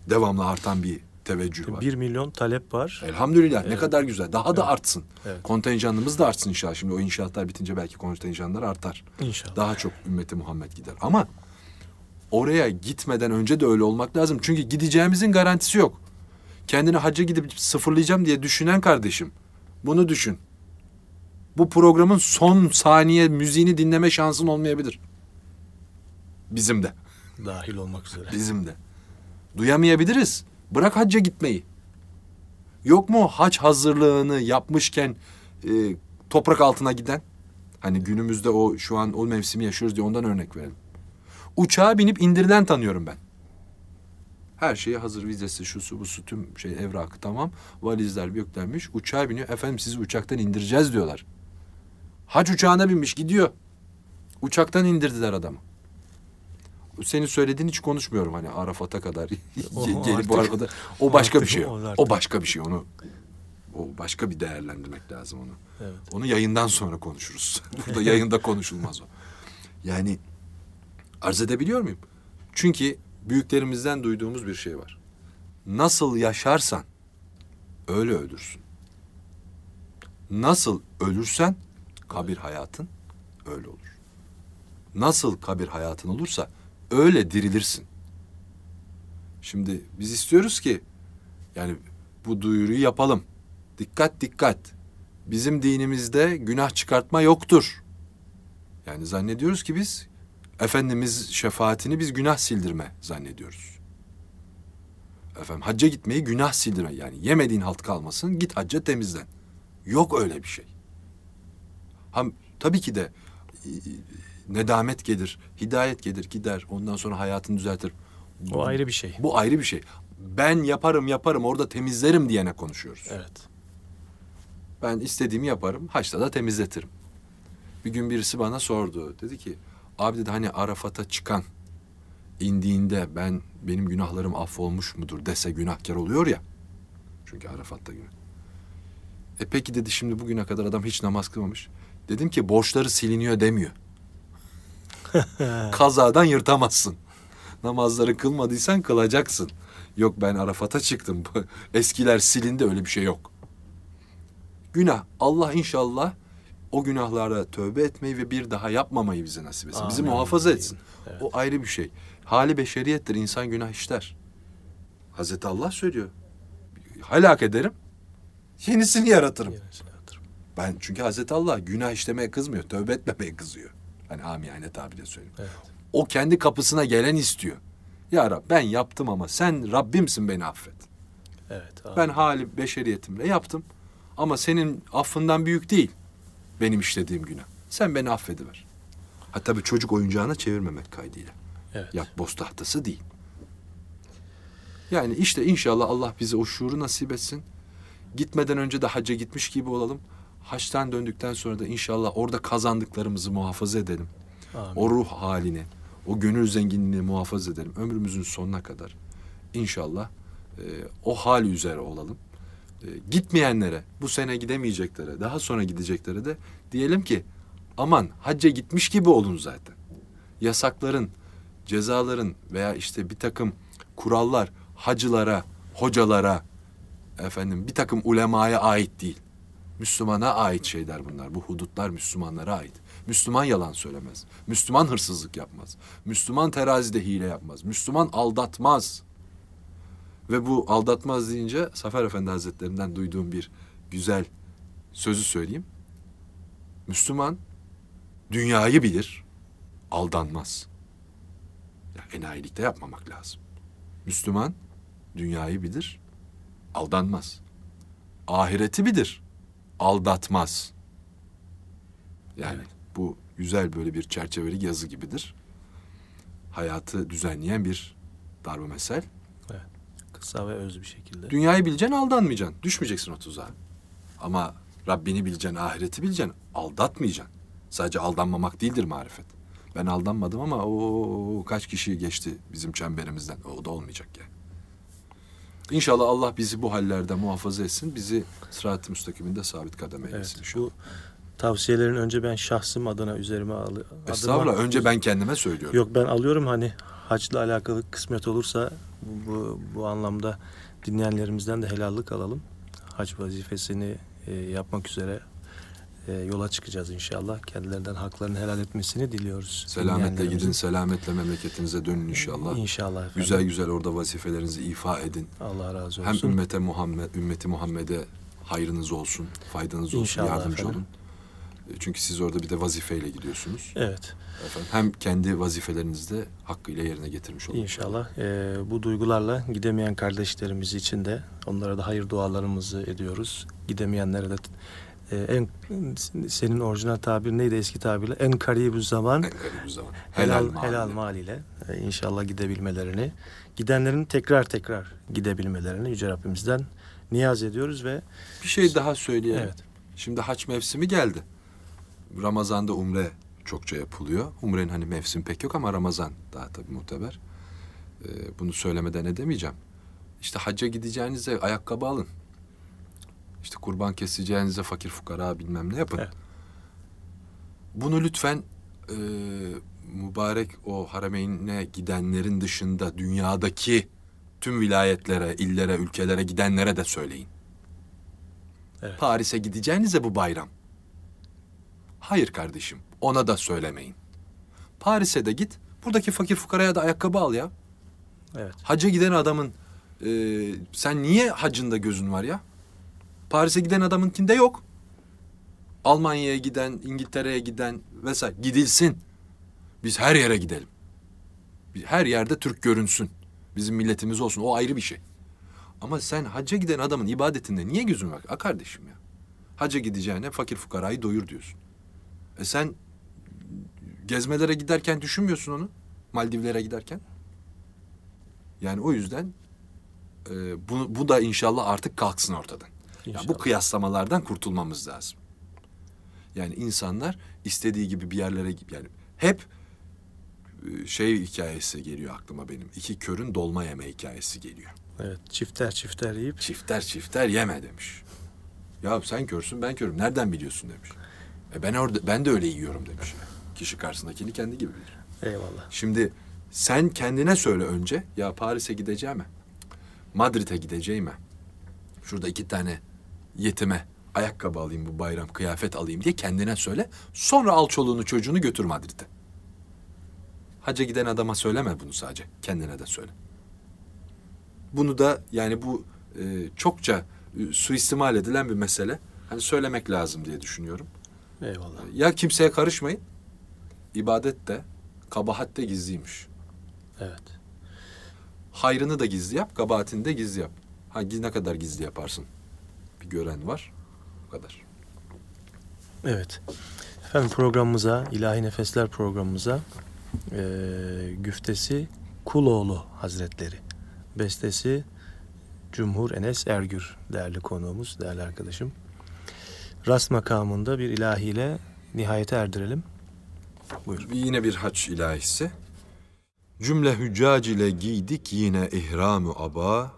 Devamlı artan bir teveccüh var. Bir milyon talep var. Elhamdülillah ne Evet. kadar güzel. Daha da artsın. Evet. Kontenjanımız da artsın inşallah. Şimdi o inşaatlar bitince belki kontenjanlar artar. İnşallah. Daha çok ümmeti Muhammed gider. Ama oraya gitmeden önce de öyle olmak lazım. Çünkü gideceğimizin garantisi yok. Kendini hacca gidip sıfırlayacağım diye düşünen kardeşim. Bunu düşün. Bu programın son saniye müziğini dinleme şansın olmayabilir. Bizim de. Dahil olmak üzere. Bizim de. Duyamayabiliriz. Bırak hacca gitmeyi. Yok mu hac hazırlığını yapmışken e, toprak altına giden? Hani günümüzde o şu an o mevsimi yaşıyoruz diye ondan örnek verelim. Uçağa binip indirilen tanıyorum ben. Her şeyi hazır vizesi, şusu, busu, tüm şey evrakı tamam. Valizler yüklenmiş. Uçağa biniyor. Efendim sizi uçaktan indireceğiz diyorlar. Hac uçağına binmiş gidiyor. Uçaktan indirdiler adamı. Senin söylediğin hiç konuşmuyorum hani Arafat'a kadar [laughs] gelip bu arabada. O başka bir artık- şey. o o başka bir şey. Onu o başka bir değerlendirmek lazım onu. Evet. Onu yayından sonra konuşuruz. [laughs] Burada yayında konuşulmaz o. Yani arz edebiliyor muyum? Çünkü büyüklerimizden duyduğumuz bir şey var. Nasıl yaşarsan öyle ölürsün. Nasıl ölürsen kabir hayatın öyle olur. Nasıl kabir hayatın olursa öyle dirilirsin. Şimdi biz istiyoruz ki yani bu duyuruyu yapalım. Dikkat dikkat. Bizim dinimizde günah çıkartma yoktur. Yani zannediyoruz ki biz Efendimiz şefaatini biz günah sildirme zannediyoruz. Efendim hacca gitmeyi günah sildirme yani yemediğin halt kalmasın git hacca temizlen. Yok öyle bir şey. Ham, tabii ki de nedamet gelir, hidayet gelir gider ondan sonra hayatını düzeltir. O ayrı bir şey. Bu ayrı bir şey. Ben yaparım yaparım orada temizlerim diyene konuşuyoruz. Evet. Ben istediğimi yaparım, haçta da temizletirim. Bir gün birisi bana sordu. Dedi ki, abi dedi hani Arafat'a çıkan indiğinde ben benim günahlarım affolmuş mudur dese günahkar oluyor ya. Çünkü Arafat'ta günah. E peki dedi şimdi bugüne kadar adam hiç namaz kılmamış. Dedim ki borçları siliniyor demiyor. [laughs] Kazadan yırtamazsın. Namazları kılmadıysan kılacaksın. Yok ben Arafat'a çıktım. [laughs] Eskiler silindi öyle bir şey yok. Günah. Allah inşallah o günahlara tövbe etmeyi ve bir daha yapmamayı bize nasip etsin. Bizi Amin. muhafaza etsin. Evet. O ayrı bir şey. Hali beşeriyettir. İnsan günah işler. Hazreti Allah söylüyor. Helak ederim. Yenisini yaratırım. Yenisini hatırım. Ben çünkü Hazreti Allah günah işlemeye kızmıyor. Tövbe etmemeye kızıyor. Hani amiyane tabirle söyleyeyim. Evet. O kendi kapısına gelen istiyor. Ya Rab ben yaptım ama sen Rabbimsin beni affet. Evet. abi. Ben hali beşeriyetimle yaptım. Ama senin affından büyük değil benim işlediğim günah. Sen beni affediver. Ha tabii çocuk oyuncağına çevirmemek kaydıyla. Evet. Yak boz tahtası değil. Yani işte inşallah Allah bize o şuuru nasip etsin. Gitmeden önce de hacca gitmiş gibi olalım. Haçtan döndükten sonra da inşallah orada kazandıklarımızı muhafaza edelim. Amin. O ruh halini, o gönül zenginliğini muhafaza edelim. Ömrümüzün sonuna kadar. İnşallah e, o hal üzere olalım. E, gitmeyenlere, bu sene gidemeyeceklere, daha sonra gideceklere de diyelim ki aman hacca gitmiş gibi olun zaten. Yasakların, cezaların veya işte bir takım kurallar hacılara, hocalara, efendim bir takım ulemaya ait değil. Müslümana ait şeyler bunlar. Bu hudutlar Müslümanlara ait. Müslüman yalan söylemez. Müslüman hırsızlık yapmaz. Müslüman terazide hile yapmaz. Müslüman aldatmaz. Ve bu aldatmaz deyince Zafer Efendi Hazretlerinden duyduğum bir güzel sözü söyleyeyim. Müslüman dünyayı bilir, aldanmaz. Ya enayilikte yapmamak lazım. Müslüman dünyayı bilir, aldanmaz. Ahireti bilir, aldatmaz. Yani Evet. bu güzel böyle bir çerçeveli yazı gibidir. Hayatı düzenleyen bir darbe mesel. Kısa ve öz bir şekilde. Dünyayı bileceksin, aldanmayacaksın. Düşmeyeceksin o tuzağa. Ama Rabbini bileceksin, ahireti bileceksin, aldatmayacaksın. Sadece aldanmamak değildir marifet. Ben aldanmadım ama o kaç kişi geçti bizim çemberimizden. O da olmayacak yani. İnşallah Allah bizi bu hallerden muhafaza etsin. Bizi sırat-ı müstakiminde sabit kademe eylesin Evet, bu tavsiyelerin önce ben şahsım adına üzerime alıyorum. Estağfurullah. Önce ben kendime söylüyorum. Yok ben alıyorum hani haçla alakalı kısmet olursa bu, bu, anlamda dinleyenlerimizden de helallik alalım. Hac vazifesini e, yapmak üzere e, yola çıkacağız inşallah. Kendilerinden haklarını helal etmesini diliyoruz. Selametle gidin, selametle memleketinize dönün inşallah. İnşallah efendim. Güzel güzel orada vazifelerinizi ifa edin. Allah razı Hem olsun. ümmete Muhammed, ümmeti Muhammed'e hayrınız olsun, faydanız olsun, İnşallah yardımcı efendim. olun. Çünkü siz orada bir de vazifeyle gidiyorsunuz. Evet. Efendim, hem kendi vazifelerinizi de hakkıyla yerine getirmiş olun. İnşallah e, bu duygularla gidemeyen kardeşlerimiz için de onlara da hayır dualarımızı ediyoruz. Gidemeyenlere de e, en senin orijinal tabir neydi eski tabirle en karibü zaman En garip zaman. helal mal. helal mal ile e, inşallah gidebilmelerini gidenlerin tekrar tekrar gidebilmelerini yüce Rabbimizden niyaz ediyoruz ve Bir şey daha söyleyelim. evet Şimdi haç mevsimi geldi. Ramazan'da umre çokça yapılıyor. Umrenin hani mevsim pek yok ama Ramazan daha tabii muteber. Ee, bunu söylemeden edemeyeceğim. İşte hacca gideceğinize ayakkabı alın. İşte kurban keseceğinize fakir fukara bilmem ne yapın. Evet. Bunu lütfen e, mübarek o harameyne gidenlerin dışında dünyadaki tüm vilayetlere, illere, ülkelere gidenlere de söyleyin. Evet. Paris'e gideceğinize bu bayram. Hayır kardeşim, ona da söylemeyin. Paris'e de git, buradaki fakir fukaraya da ayakkabı al ya. evet Hacca giden adamın, e, sen niye hacında gözün var ya? Paris'e giden adamınkinde yok. Almanya'ya giden, İngiltere'ye giden vesaire gidilsin. Biz her yere gidelim. Her yerde Türk görünsün. Bizim milletimiz olsun. O ayrı bir şey. Ama sen hacca giden adamın ibadetinde niye gözün var? A kardeşim ya. Hacca gideceğine fakir fukarayı doyur diyorsun. E sen gezmelere giderken düşünmüyorsun onu. Maldivlere giderken. Yani o yüzden e, bu, bu da inşallah artık kalksın ortadan. Ya bu kıyaslamalardan kurtulmamız lazım. Yani insanlar istediği gibi bir yerlere yani hep e, şey hikayesi geliyor aklıma benim. İki körün dolma yeme hikayesi geliyor. evet çifter çifter yiyip Çifter çifter yeme demiş. Ya sen körsün ben körüm. Nereden biliyorsun demiş. E ben orada ben de öyle yiyorum demiş. Kişi karşısındakini kendi gibi bilir. eyvallah Şimdi sen kendine söyle önce. Ya Paris'e gideceğime, Madrid'e gideceğime, şurada iki tane yetime ayakkabı alayım bu bayram, kıyafet alayım diye kendine söyle. Sonra al çoluğunu çocuğunu götür Madrid'e. Hacca giden adama söyleme bunu sadece. Kendine de söyle. Bunu da yani bu e, çokça e, suistimal edilen bir mesele. Hani söylemek lazım diye düşünüyorum. Eyvallah Ya kimseye karışmayın. İbadet de, kabahat de gizliymiş. evet Hayrını da gizli yap, kabahatini de gizli yap. Ha ne kadar gizli yaparsın? Bir gören var. Bu kadar. Evet. Efendim programımıza, İlahi Nefesler programımıza eee, güftesi Kuloğlu Hazretleri. Bestesi Cumhur Enes Ergür değerli konuğumuz, değerli arkadaşım. Rast makamında bir ilahiyle nihayete erdirelim. Buyur. Yine bir haç ilahisi. Cümle hüccac ile giydik yine ihramı aba.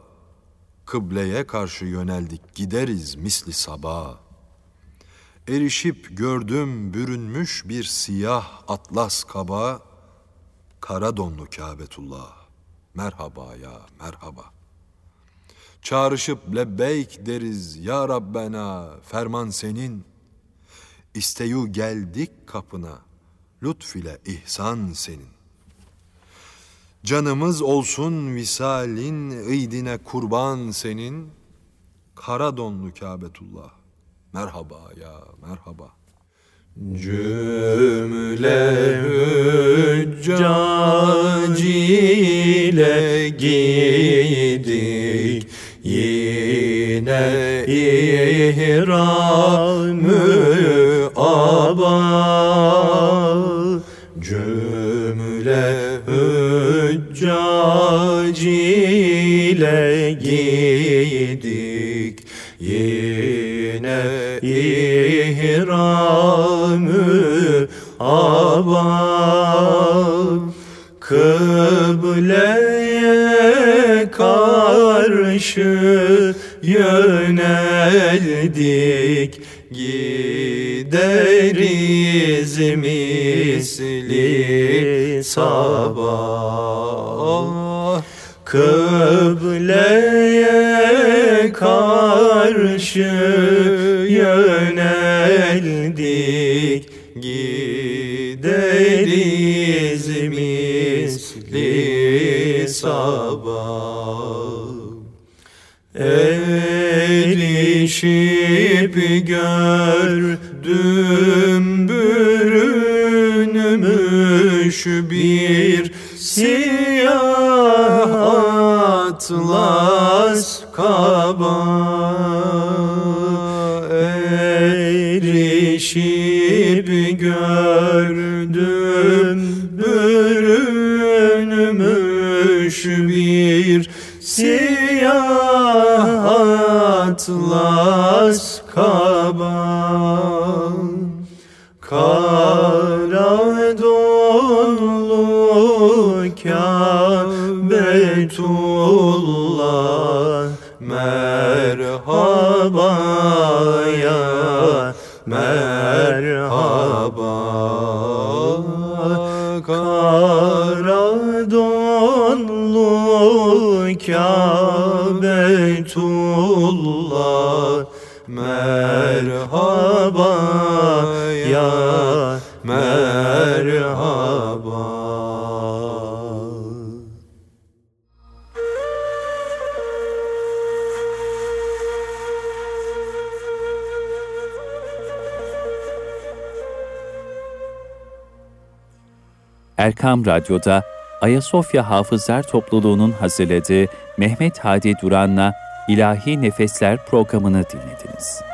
Kıbleye karşı yöneldik gideriz misli sabah. Erişip gördüm bürünmüş bir siyah atlas kaba. Kara donlu Kâbetullah. Merhaba ya merhaba. Çağrışıp lebbeyk deriz ya Rabbena ferman senin. İsteyu geldik kapına lütf ile ihsan senin. Canımız olsun visalin ıydine kurban senin. Kara donlu Kâbetullah. Merhaba ya merhaba. Cümle hüccac ile giydik yine ihramı aba Cümle hüccac ile giydik. Yine ihramı aba Kıbleye karşı yöneldik. Gideriz misli sabah. Kıbleye karşı Erişip gördüm bürünmüş bir siyah atlas kaba. Erişip gördüm bürünmüş bir siyah atlas kaba Kâbetullah Merhaba ya merhaba. Erkam Radyo'da Ayasofya Hafızlar Topluluğu'nun hazırladığı Mehmet Hadi Duran'la İlahi Nefesler programını dinlediniz.